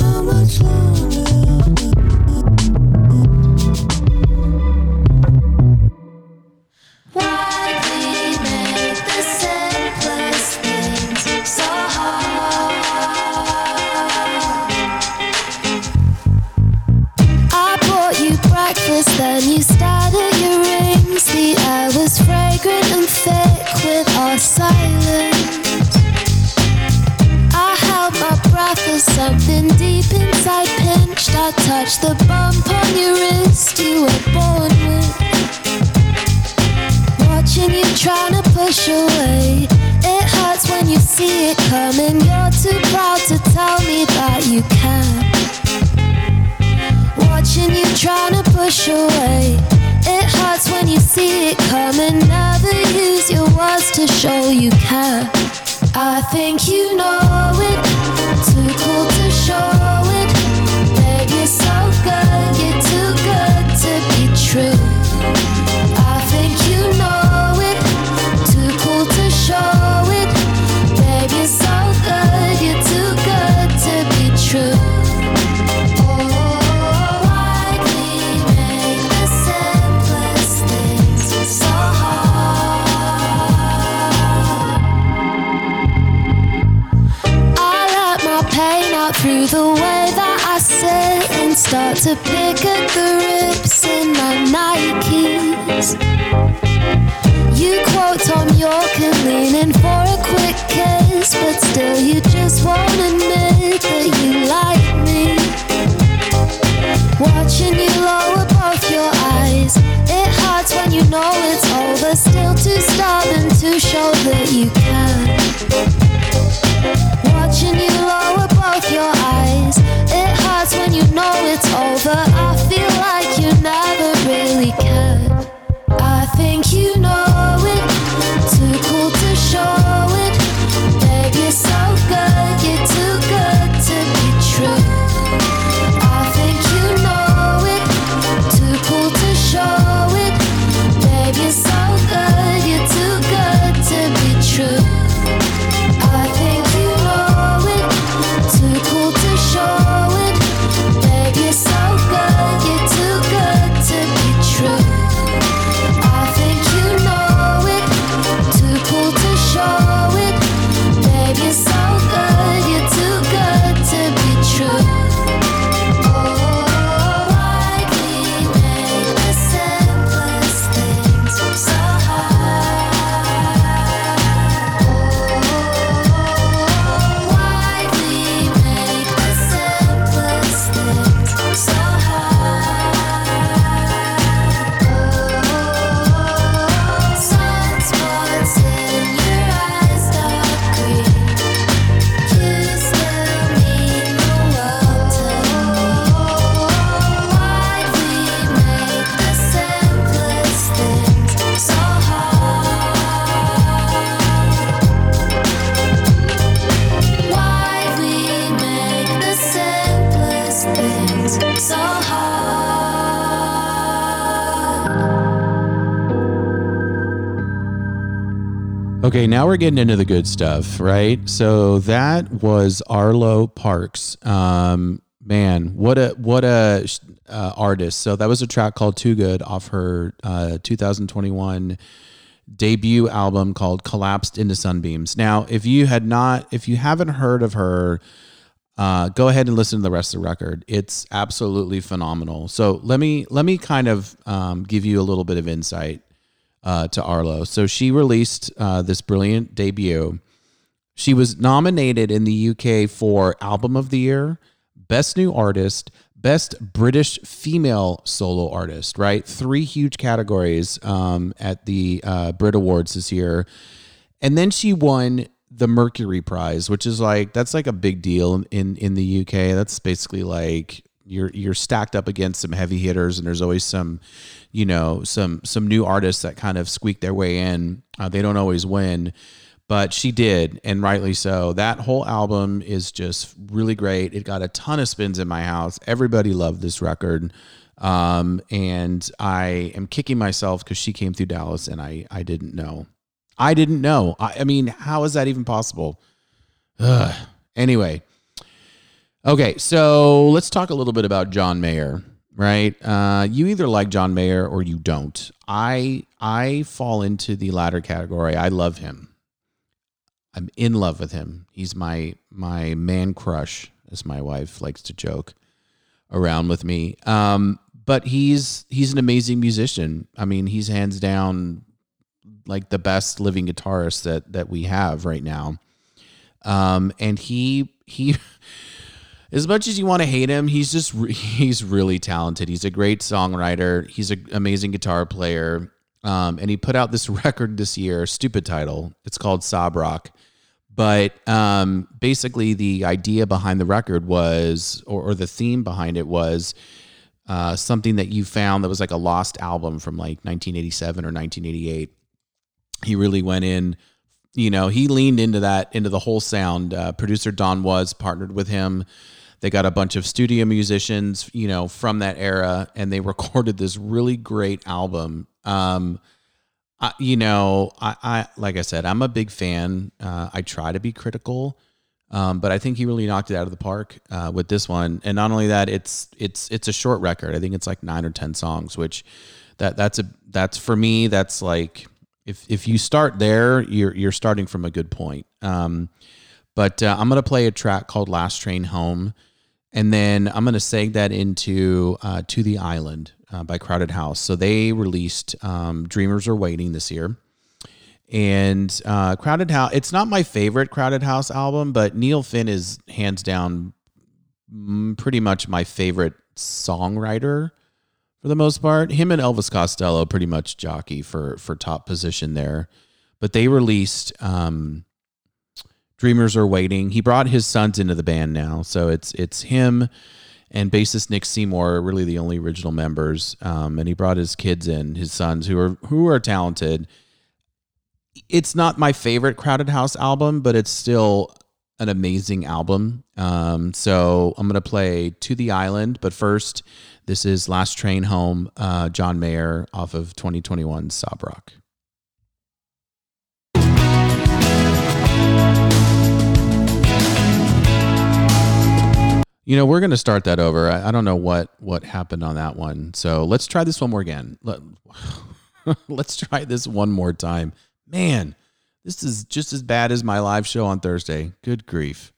How much Why then you started your rings. The air was fragrant and thick with our silence. I held my breath as something deep inside pinched. I touched the bump on your wrist you were born with. Watching you trying to push away. It hurts when you see it coming. You're too proud to tell me that you can. Watching you trying to push away. It hurts when you see it coming. Never use your words to show you care. I think you know it. Too cool to show start to pick at the rips in my Nikes. You quote Thom Yorke and lean in for a quick kiss, but still you just won't admit that you like me. Watching you lower both your eyes, it hurts when you know it's over. Still too stubborn to show that you can. Watching you lower both your eyes, it hurts when you know it's over. I feel like you never really cared. Okay, now we're getting into the good stuff, right? So that was Arlo Parks. Um, man, what a what a uh, artist. So that was a track called "Too Good" off her uh, 2021 debut album called "Collapsed into Sunbeams." Now, if you had not, if you haven't heard of her, uh, go ahead and listen to the rest of the record. It's absolutely phenomenal. So let me let me kind of um, give you a little bit of insight uh, to Arlo. So she released uh, this brilliant debut. She was nominated in the UK for Album of the Year, Best New Artist, Best British Female Solo Artist. Right, three huge categories um, at the uh, Brit Awards this year, and then she won the Mercury Prize, which is like that's like a big deal in in the UK. That's basically like you're you're stacked up against some heavy hitters, and there's always some, you know, some some new artists that kind of squeak their way in. Uh, they don't always win, but she did, and rightly so. That whole album is just really great. It got a ton of spins in my house. Everybody loved this record. Um, and I am kicking myself because she came through Dallas and I, I didn't know. I didn't know. I, I mean, how is that even possible? Ugh. Anyway, okay, so let's talk a little bit about John Mayer. Right, uh, you either like John Mayer or you don't. I I fall into the latter category. I love him. I'm in love with him. He's my my man crush, as my wife likes to joke around with me. Um, but he's he's an amazing musician. I mean, he's hands down like the best living guitarist that that we have right now. Um, and he he [laughs] as much as you want to hate him, he's just re- he's really talented. He's a great songwriter. He's an amazing guitar player. Um, and he put out this [laughs] record this year, stupid title. It's called Sob Rock. But um, basically, the idea behind the record was, or, or the theme behind it was, uh, something that you found that was like a lost album from like 1987 or 1988. He really went in, you know, he leaned into that, into the whole sound. Uh, producer Don Was partnered with him. They got a bunch of studio musicians, you know, from that era, and they [laughs] recorded this really great album. Um, I, you know, I, I like I said, I'm a big fan. Uh, I try to be critical, um, but I think he really knocked it out of the park uh, with this one. And not only that, it's it's it's a short record. I think it's like nine or ten songs, which that that's a that's for me. That's like if if you start there, you're you're starting from a good point. Um, but uh, I'm gonna play a track called "Last Train Home," and then I'm gonna seg that into uh, "To the Island" uh, by Crowded House. So they released um, "Dreamers Are Waiting" this year, and uh, Crowded House. It's not my favorite Crowded House album, but Neil Finn is hands down mm, pretty much my favorite songwriter for the most part. Him and Elvis Costello pretty much jockey for for top position there. But they released um, Dreamers Are Waiting. He brought his sons into the band now, so it's it's him and bassist Nick Seymour really the only original members. Um, and he brought his kids in, his sons who are who are talented. It's not my favorite Crowded House album, but it's still an amazing album. Um, so I'm gonna play To the Island, but first, this is Last Train Home, uh, John Mayer off of 2021 Sob Rock. You know, we're going to start that over. I, I don't know what what happened on that one. So let's try this one more again. Let, [laughs] let's try this one more time. Man, this is just as bad as my live show on Thursday. Good grief.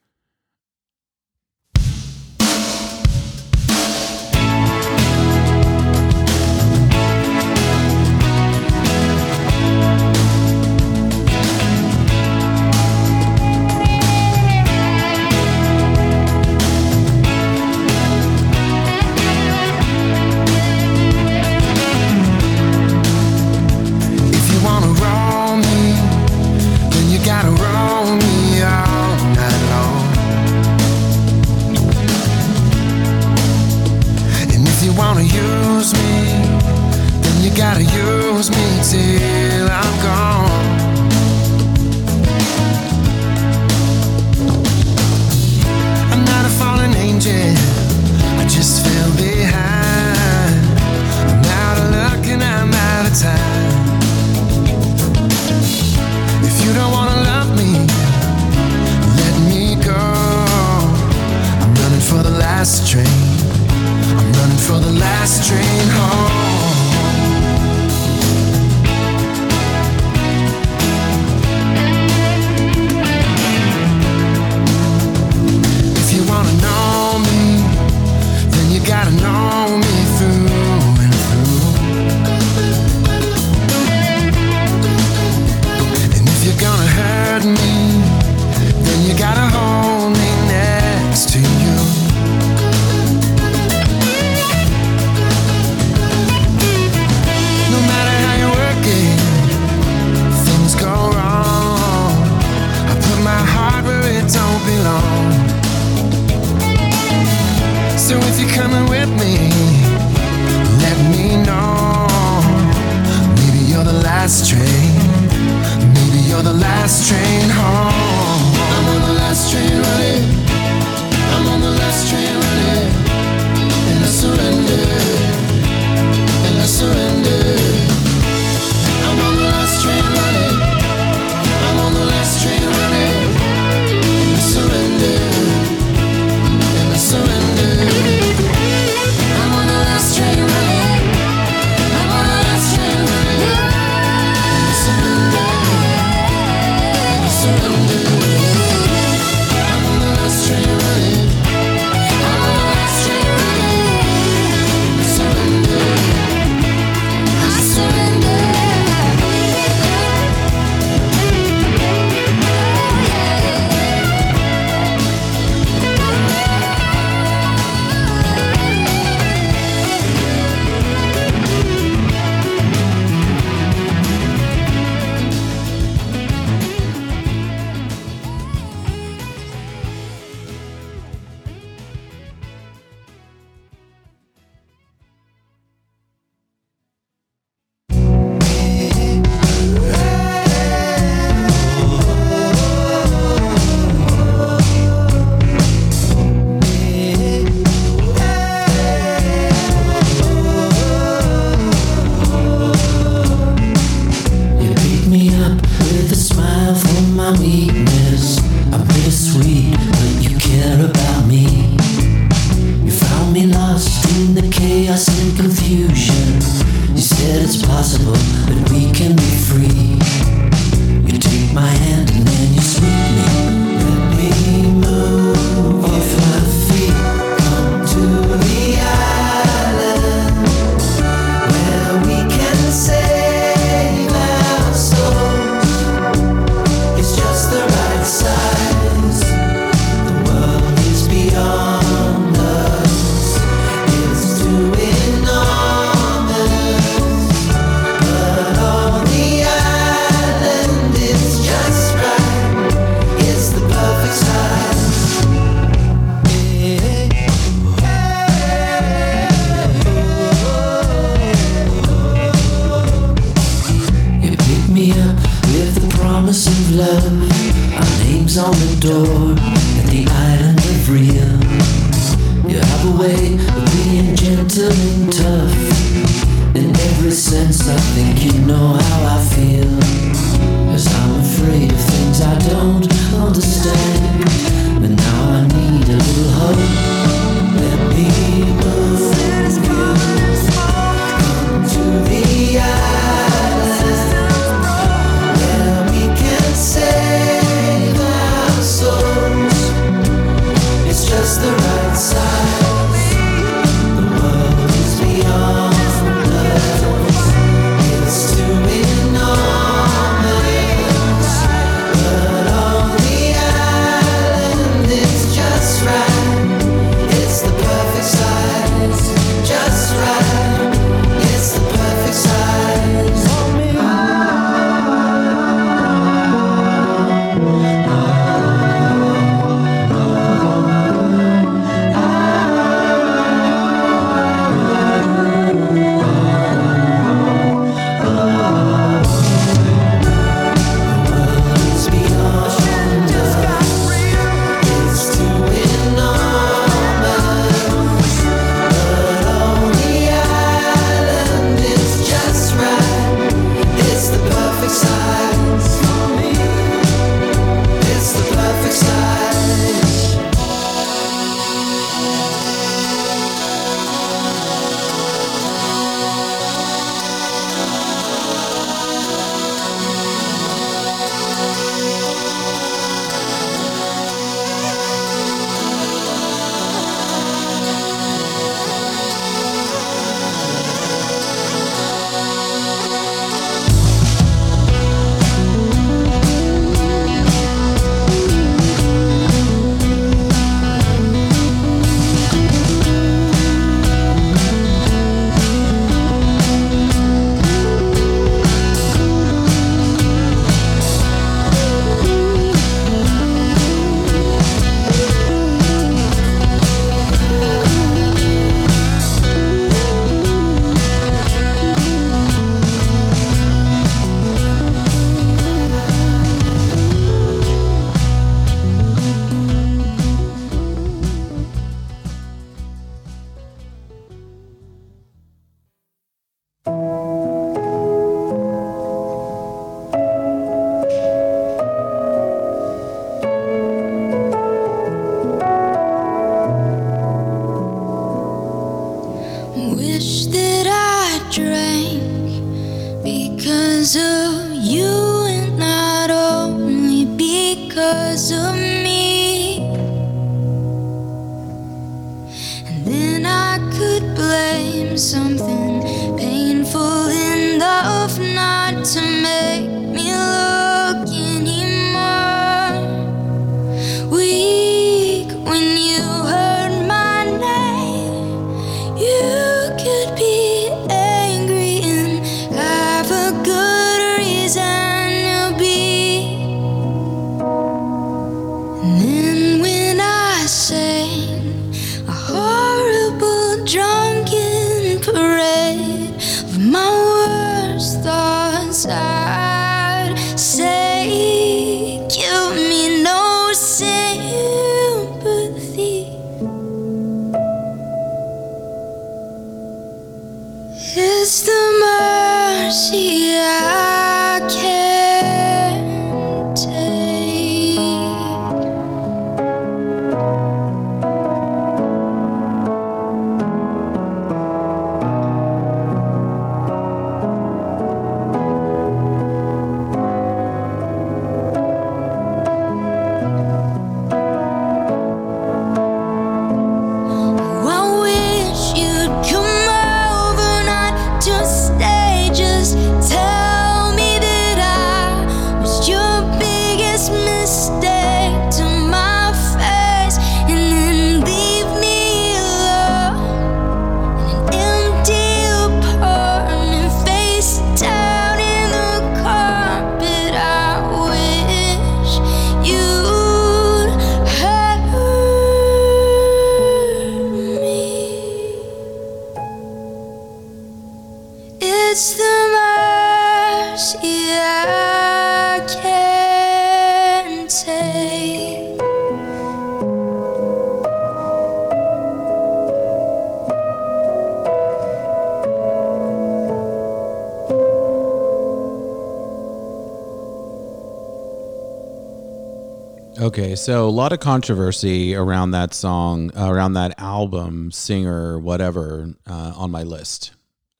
So a lot of controversy around that song, around that album, singer, whatever, uh, on my list.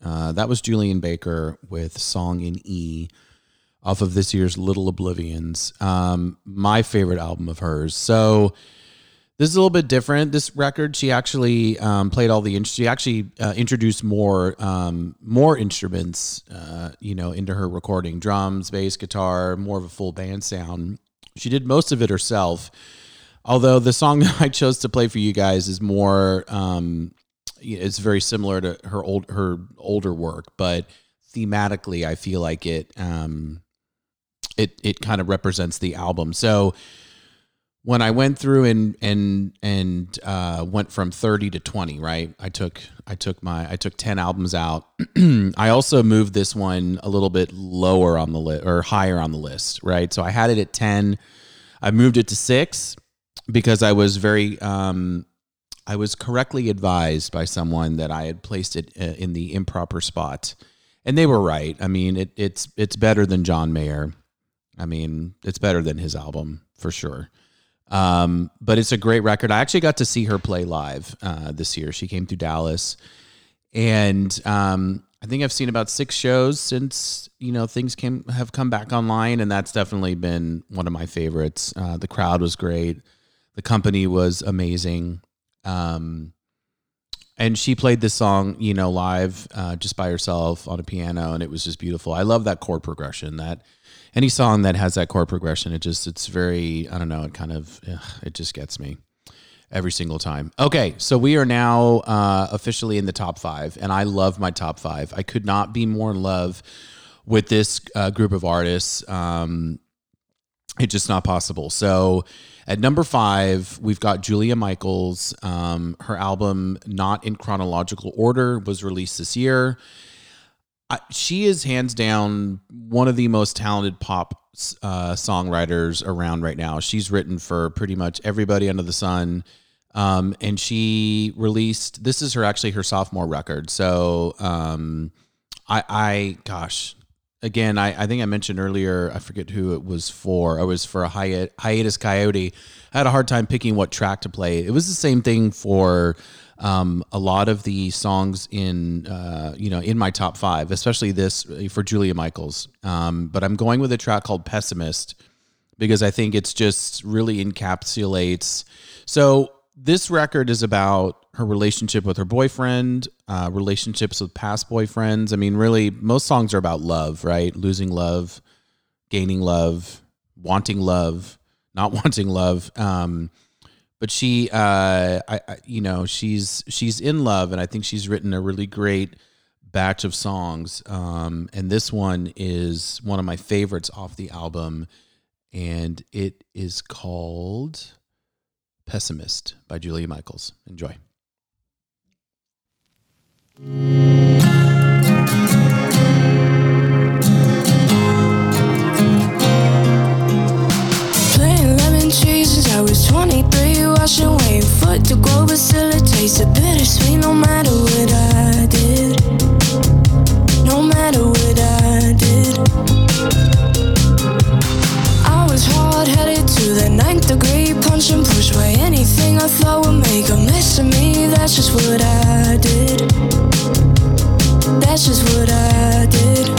Uh, that was Julien Baker with Song in E off of this year's Little Oblivions. Um, my favorite album of hers. So this is a little bit different. This record, she actually um, played all the. She actually uh, introduced more um, more instruments, uh, you know, into her recording: drums, bass, guitar, more of a full band sound. She did most of it herself. Although the song [laughs] that I chose to play for you guys is more, um, it's very similar to her old her older work, but thematically, I feel like it um, it it kind of represents the album. So when I went through and and and uh, went from thirty to twenty, right? I took I took my I took ten albums out. [clears throat] I also moved this one a little bit lower on the list or higher on the list, right? So I had it at ten. I moved it to six because I was very um, I was correctly advised by someone that I had placed it uh, in the improper spot, and they were right. I mean, it, it's it's better than John Mayer. I mean, it's better than his album for sure. Um, but it's a great record. I actually got to see her play live uh, this year. She came to Dallas, and um, I think I've seen about six shows since you know things came have come back online, and that's definitely been one of my favorites. Uh, the crowd was great, the company was amazing, um, and she played this song, you know, live uh, just by herself on a piano, and it was just beautiful. I love that chord progression. That any song that has that chord progression, it just it's very I don't know, it kind of ugh, it just gets me every single time. Okay, so we are now uh, officially in the top five, and I love my top five. I could not be more in love with this uh, group of artists. Um, it's just not possible. So at number five, we've got Julia Michaels. Um, her album, not in chronological order, was released this year. I, she is hands down one of the most talented pop uh, songwriters around right now. She's written for pretty much everybody under the sun. Um, and she released this is her actually her sophomore record. So um, I, I gosh, again, I, I think I mentioned earlier, I forget who it was for. It was for a hiat, Hiatus Kaiyote. I had a hard time picking what track to play. It was the same thing for um, a lot of the songs in uh, you know in my top five, especially this for Julia Michaels. Um, but I'm going with a track called "Pessimist" because I think it's just really encapsulates. So this record is about her relationship with her boyfriend, uh, relationships with past boyfriends. I mean, really, most songs are about love, right? Losing love, gaining love, wanting love, not [laughs] wanting love. Um, but she, uh, I, I, you know, she's she's in love, and I think she's written a really great batch of songs. Um, and this one is one of my favorites off the album, and it is called "Pessimist" by Julia Michaels. Enjoy. 23. Washing away foot to go, but still it tastes a bittersweet no matter what I did. No matter what I did. I was hard headed to the ninth degree, punch and push by anything I thought would make a mess of me. That's just what I did. That's just what I did.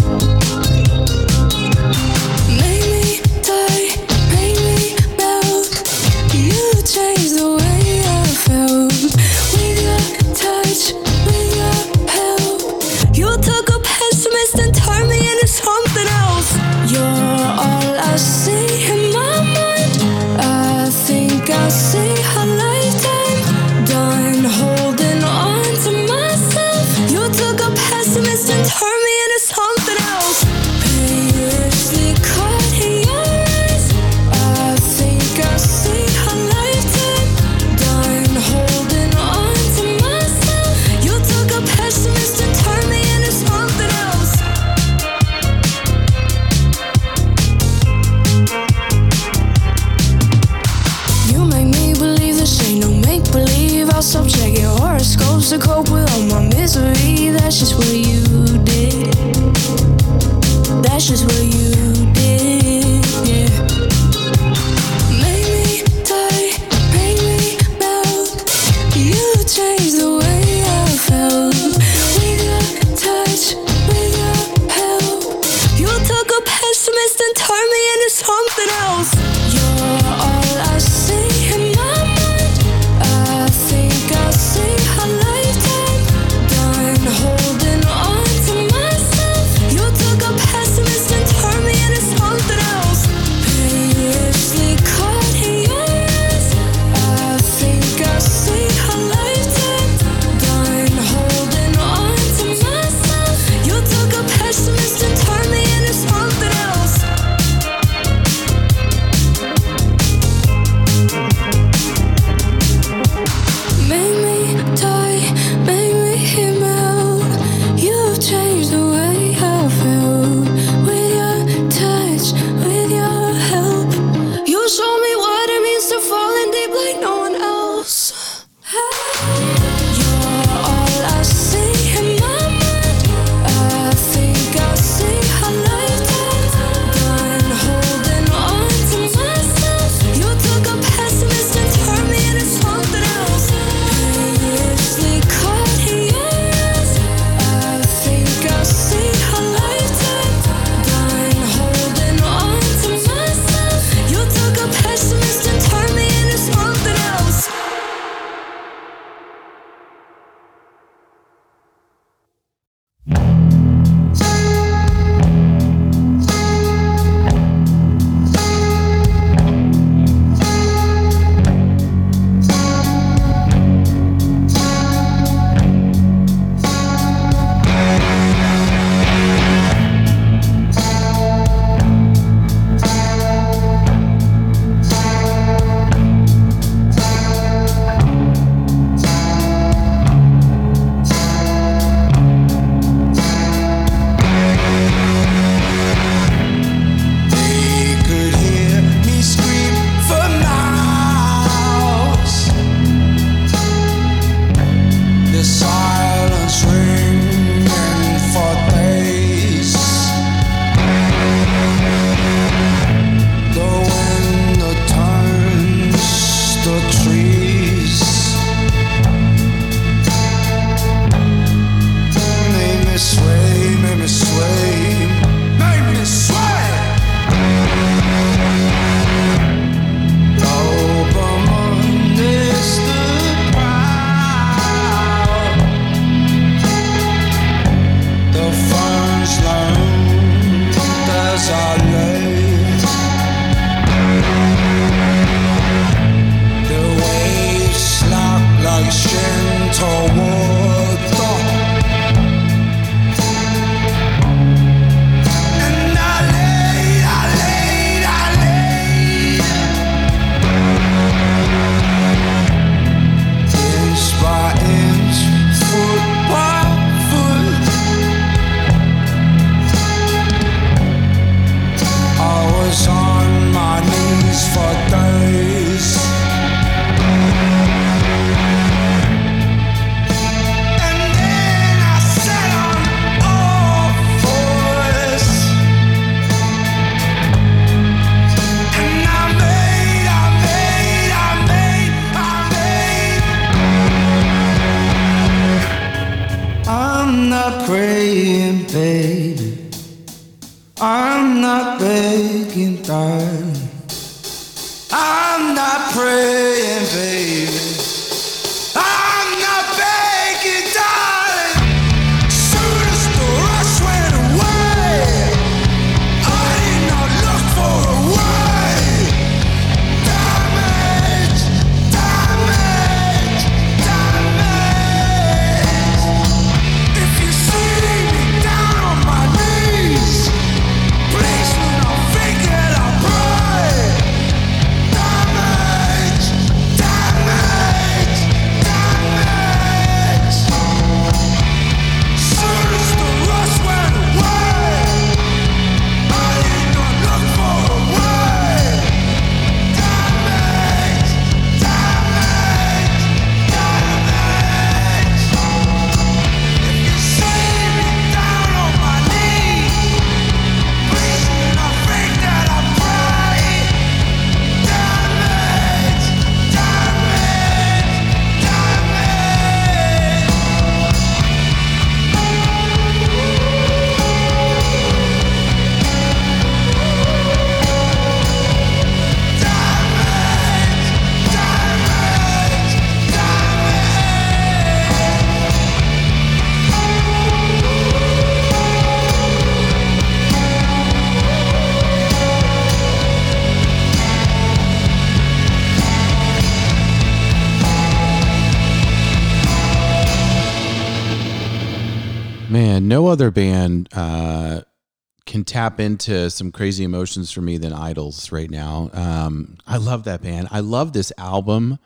Tap into some crazy emotions for me than IDLES right now. Um, I love that band. I love this album,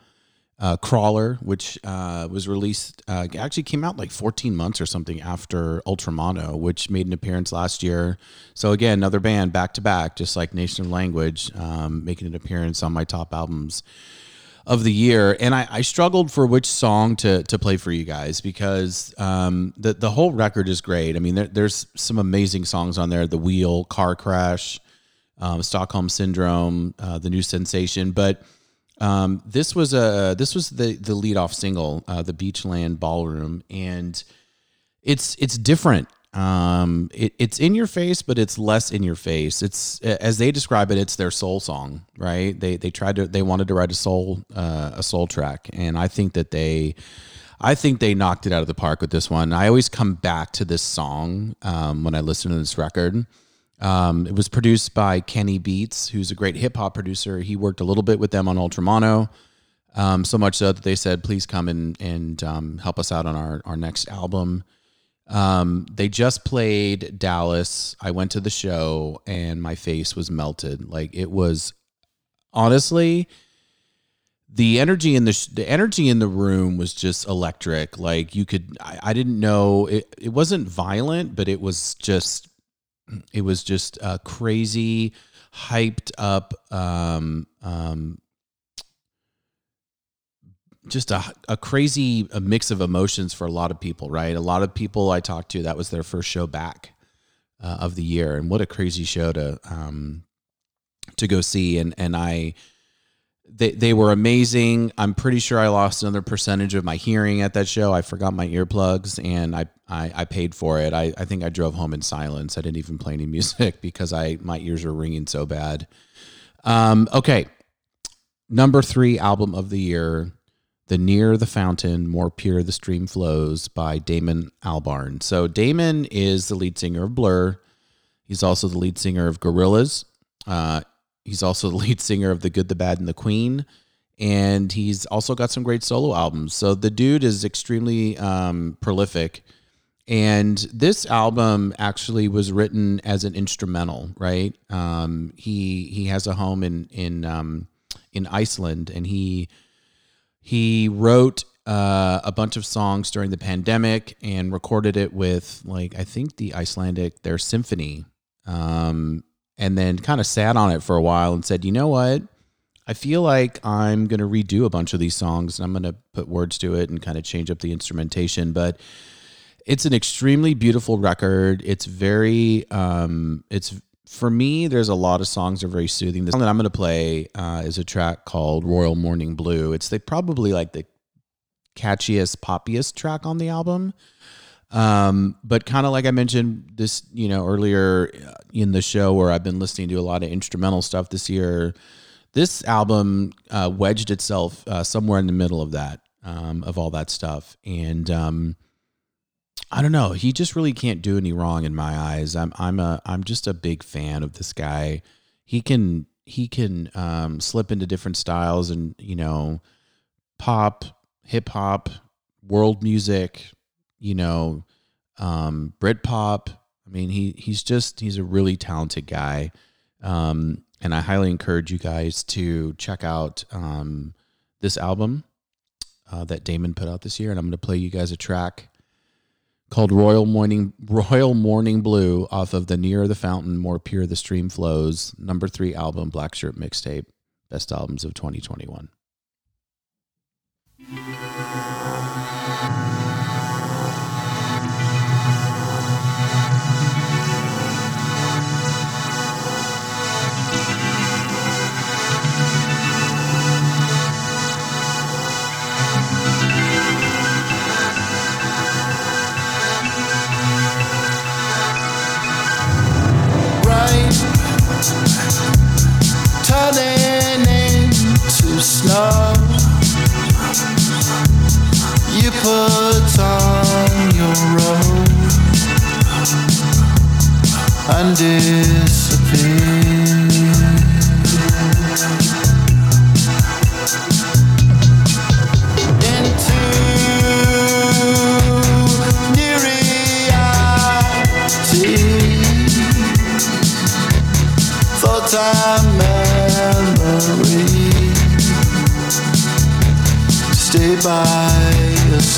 uh, Crawler, which uh, was released, uh, actually came out like 14 months or something after Ultramono, which made an appearance last year. So, again, another band back to back, just like Nation of Language, um, making an appearance on my top albums of the year, and I, I struggled for which song to to play for you guys because um, the the whole record is great. I mean, there, there's some amazing songs on there: "The Wheel," "Car Crash," um, "Stockholm Syndrome," uh, "The New Sensation." But um, this was a this was the the lead off single, uh, "The Beachland Ballroom," and it's it's different. Um, it, it's in your face, but it's less in your face. It's as they describe it, it's their soul song, right? They they tried to they wanted to write a soul uh, a soul track, and I think that they. I think they knocked it out of the park with this one. I always come back to this song um, when I listen to this record. Um, it was produced by Kenny Beats, who's a great hip hop producer. He worked a little bit with them on Ultramono, um, so much so that they said, "Please come and and um, help us out on our our next album." Um, they just played Dallas. I went to the show and my face was melted. Like it was honestly the energy in the sh- the energy in the room was just electric. Like you could I, I didn't know it it wasn't violent, but it was just it was just a crazy hyped up um um just a, a crazy a mix of emotions for a lot of people, right? A lot of people I talked to, that was their first show back uh, of the year, and what a crazy show to um, to go see. And and I, they they were amazing. I'm pretty sure I lost another percentage of my hearing at that show. I forgot my earplugs, and I I, I paid for it. I, I think I drove home in silence. I didn't even play any [laughs] music because I my ears were ringing so bad. Um, okay, number three album of the year. The Nearer the Fountain, More Pure the Stream Flows by Damon Albarn. So, Damon is the lead singer of Blur. He's also the lead singer of Gorillaz. Uh, he's also the [laughs] lead singer of The Good, the Bad, and the Queen. And he's also got some great solo albums. So, the dude is extremely um, prolific. And this album actually was written as an instrumental, right? Um, he he has a home in in um, in Iceland, and he he wrote uh, a bunch of songs during the pandemic and recorded it with like I think the Icelandic their symphony, um, and then kind of sat on it for a while and said, you know what, I feel like I'm gonna redo a bunch of these songs and I'm gonna put words to it and kind of change up the instrumentation, but. It's an extremely beautiful record. It's very, um, it's for me. There's a lot of songs that are very soothing. The song that I'm going to play uh, is a track called "Royal Morning Blue." It's the probably like the catchiest, poppiest track on the album. Um, but kind of like I mentioned this, you know, earlier uh, in the show where I've been listening to a lot of instrumental stuff this year. This album uh, wedged itself uh, somewhere in the middle of that, um, of all that stuff, and um, I don't know. He just really can't do any wrong in my eyes. I'm I'm a I'm just a big fan of this guy. He can he can um, slip into different styles and you know pop, hip hop, world music, you know, um, Britpop. I mean, he he's just he's a really talented guy, um, and I highly encourage you guys to check out um, this album uh, that Damon put out this year. And I'm going to play you guys a track called Royal Morning Royal Morning Blue off of the Nearer the Fountain, More Pure the Stream Flows number three album, Black Shirt Mixtape, best albums of 2021. Snow. You put on your robe and disappear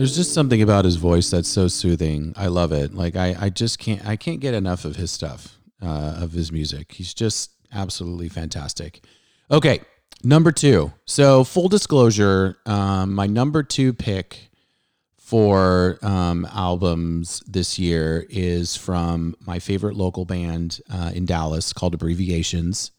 There's just something about his voice that's so soothing. I love it. Like I, I just can't I can't get enough of his stuff, uh, of his music. He's just absolutely fantastic. Okay, number two. So full disclosure, um, my number two pick for um, albums this year is from my favorite local band uh, in Dallas called Abbreviations.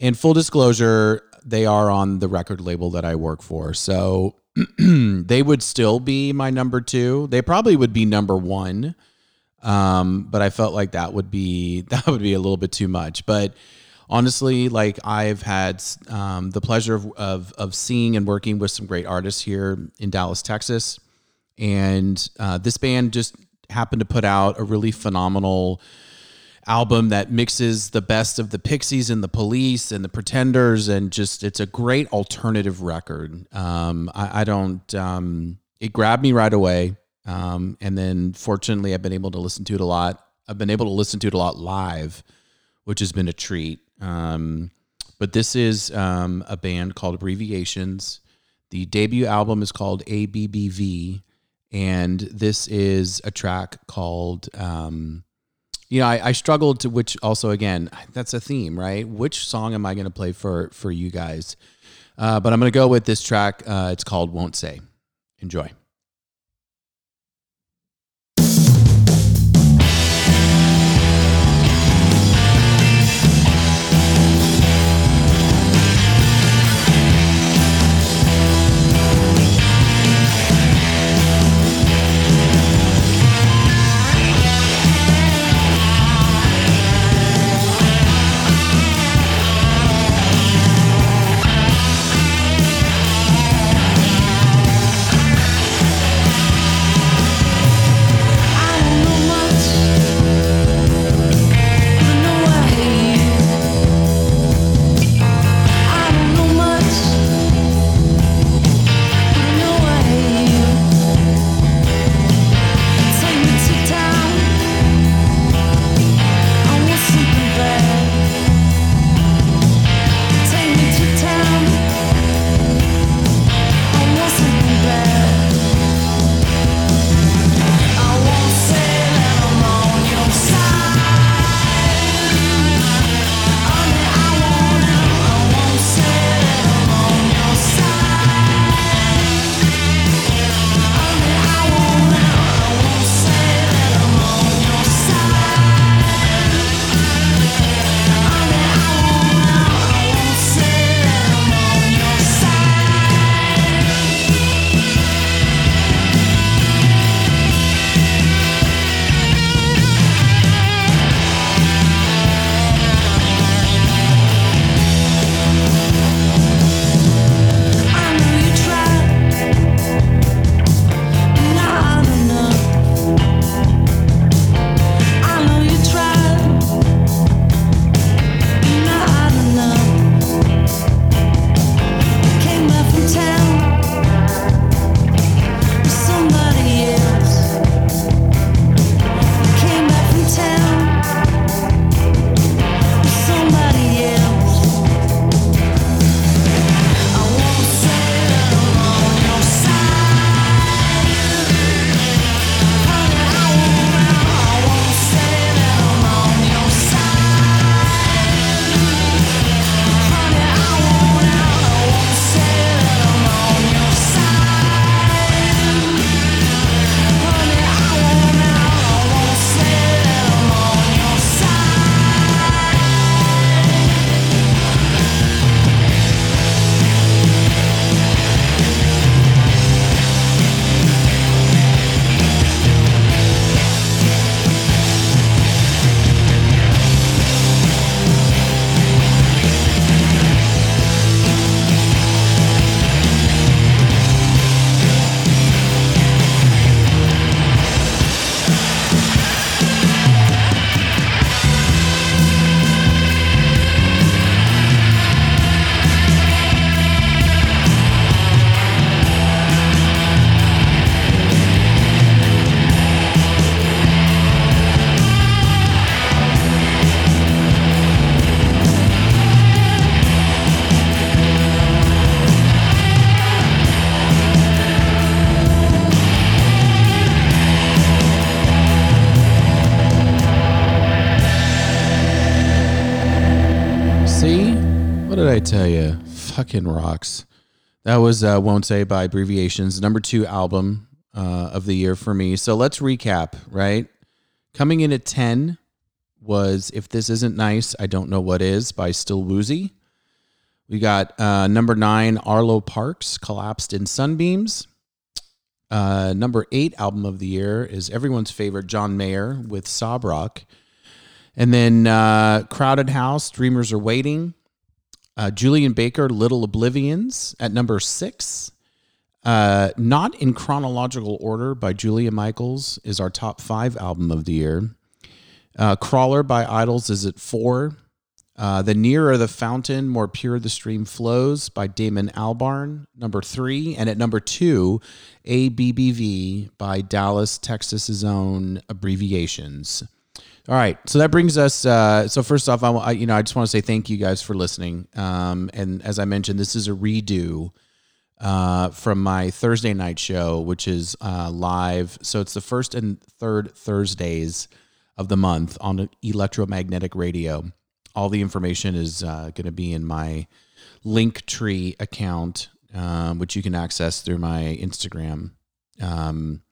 And full disclosure, they are on the record label that I work for. So [clears throat] they would still be my number two. They probably would be number one. Um, but I felt like that would be [laughs] that would be a little bit too much. But honestly, like I've had um, the pleasure of, of of seeing and working with some great artists here in Dallas, Texas, and uh, this band just happened to put out a really phenomenal album that mixes the best of the Pixies and the Police and the Pretenders, and just it's a great alternative record. Um, I, I don't. Um, it grabbed me right away, um, and then fortunately, I've been able to listen to it a lot. I've been able to listen to it a lot live, which has been a treat. Um, but this is um, a band called Abbreviations. The debut album is called ABBV, and this is a track called. Um, you know, I, I struggled to which also again that's a theme, right? Which song am I going to play for for you guys? Uh, but I'm going to go with this track. Uh, it's called "Won't Say." Enjoy. Rocks. That was uh, Won't Say by Abbreviations, number two album uh, of the year for me. So let's recap, right? Coming in at 10 was If This Isn't Nice, I Don't Know What Is by Still Woozy. We got uh, number nine, Arlo Parks, Collapsed in Sunbeams. Uh, number eight album of the year is everyone's favorite, John Mayer with Sob Rock. And then uh, Crowded House, Dreamers Are Waiting. Uh, Julien Baker, Little Oblivions at number six. Uh, Not in chronological order by Julia Michaels is our top five album of the year. Uh, Crawler by IDLES is at four. Uh, the Nearer the Fountain, More Pure the Stream Flows by Damon Albarn, number three. And at number two, ABBV by Dallas, Texas's own abbreviations. All right, so that brings us. Uh, so first off, I, I you know I just want to say thank you guys for listening. Um, and as I mentioned, this is a redo uh, from my Thursday night show, which is uh, live. So it's the first and third Thursdays of the month on electromagnetic radio. All the information is uh, going to be in my Linktree account, um, which you can access through my Instagram. Um,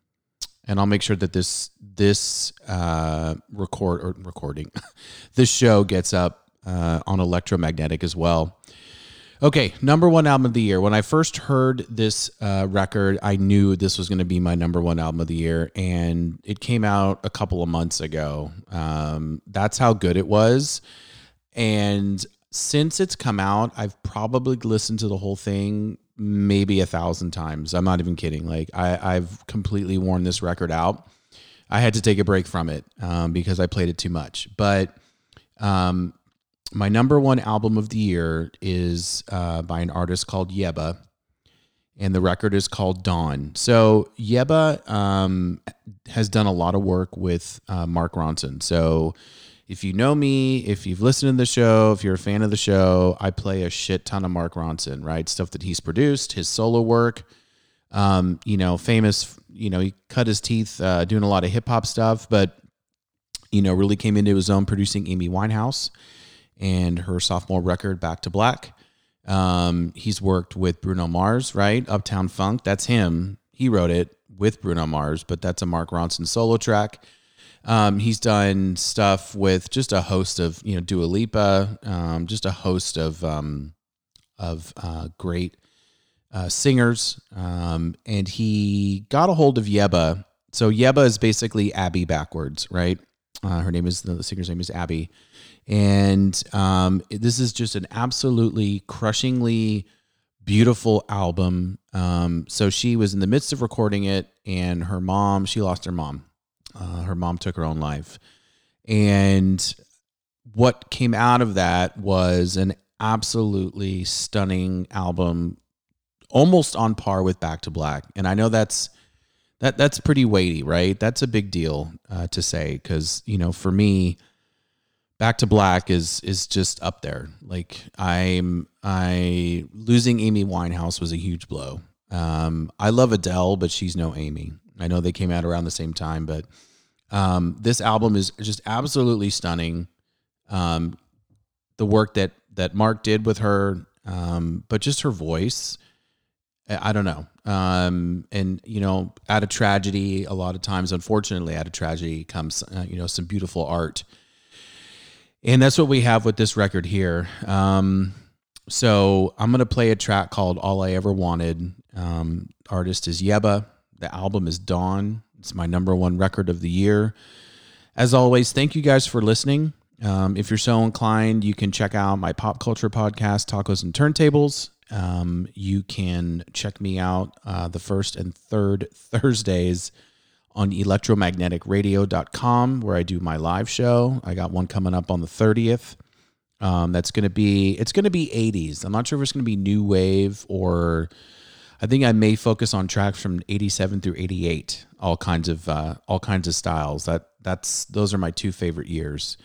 and I'll make sure that this this uh, record or recording [laughs] this show gets up uh, on electromagnetic as well. Okay, number one album of the year. When I first heard this uh, record, I knew this was going to be my number one album of the year, and it came out a couple of months ago. Um, that's how good it was. And since it's come out, I've probably listened to the whole thing maybe a thousand times. I'm not even kidding. Like I, I've completely worn this record out. I had to take a break from it um, because I played it too much. But um, my number one album of the year is uh, by an artist called Yebba, and the record is called Dawn. So Yebba um, has done a lot of work with uh, Mark Ronson. So if you know me, if you've listened to the show, if you're a fan of the show, I play a shit ton of Mark Ronson, right? Stuff that he's produced, his solo work. Um, you know, famous. You know, he cut his teeth uh, doing a lot of hip hop stuff, but you know, really came into his own producing Amy Winehouse and her sophomore record Back to Black. Um, he's worked with Bruno Mars, right? Uptown Funk, that's him. He wrote it with Bruno Mars, but that's a Mark Ronson solo track. Um, he's done stuff with just a host of, you know, Dua Lipa, um, just a host of um, of uh, great uh, singers. Um, and he got a hold of Yebba. So Yebba is basically Abby backwards, right? Uh, her name is the singer's name is Abby, and um, this is just an absolutely crushingly beautiful album. Um, so she was in the midst of recording it, and her mom, she lost her mom. Uh, her mom took her own life, and what came out of that was an absolutely stunning album, almost on par with Back to Black. And I know that's that that's pretty weighty, right? That's a big deal uh, to say because you know, for me, Back to Black is is just up there. Like I'm I losing Amy Winehouse was a huge blow. Um, I love Adele, but she's no Amy. I know they came out around the same time, but um, this album is just absolutely stunning. Um, the work that that Mark did with her, um, but just her voice. I don't know. Um, and you know, out of tragedy, a lot of times, unfortunately, out of tragedy comes uh, you know some beautiful art, and that's what we have with this record here. Um, so I'm gonna play a track called "All I Ever Wanted." Um, artist is Yebba. The album is Dawn. It's my number one record of the year. As always, thank you guys for listening. Um, if you're so inclined, you can check out my pop culture podcast, Tacos and Turntables. Um, you can check me out uh, the first and third [laughs] Thursdays on electromagneticradio.com where I do my live show. I got one coming up on the 30th. Um, that's going to be, it's going to be 80s. I'm not sure if it's going to be new wave or I think I may focus on tracks from 87 through 88, all kinds of, uh, all kinds of styles. That that's, those are my two favorite years.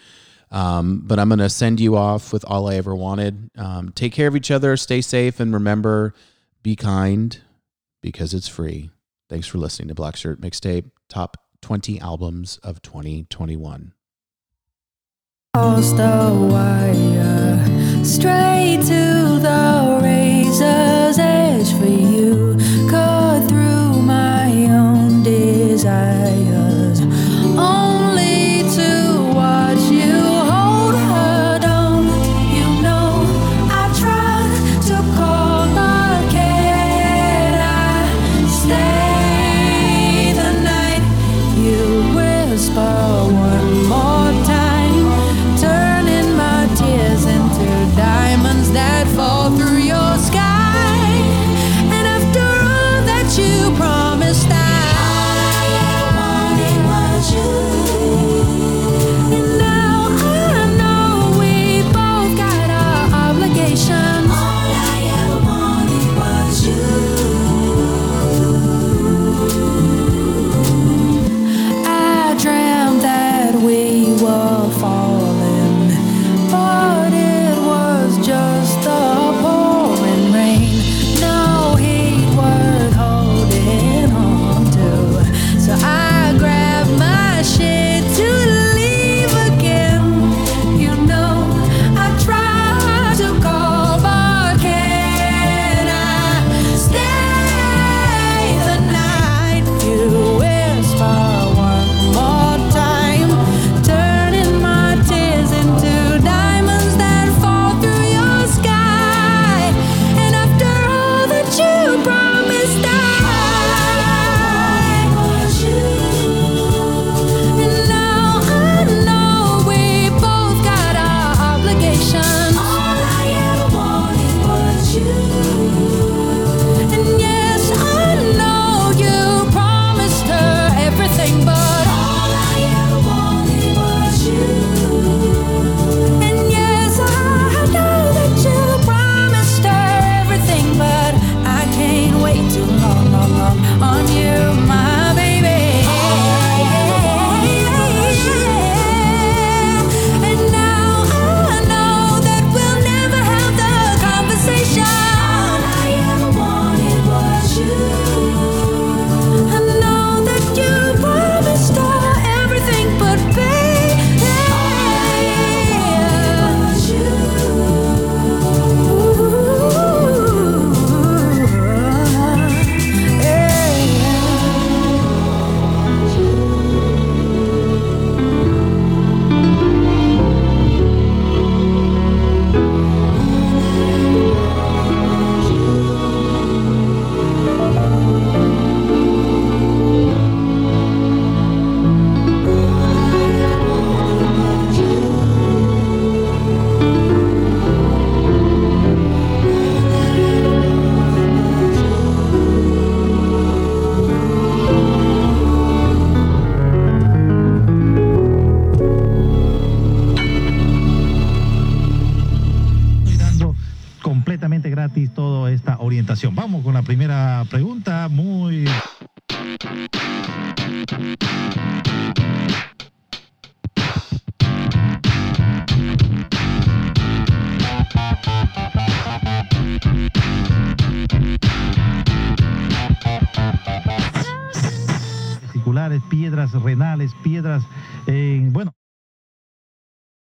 Um, but I'm going to send you off with all I ever wanted. Um, take care of each other, stay safe, and remember be kind because it's free. Thanks for listening to Black Shirt Mixtape, top 20 albums of 2021. Across the wire, straight to the razor's edge for you.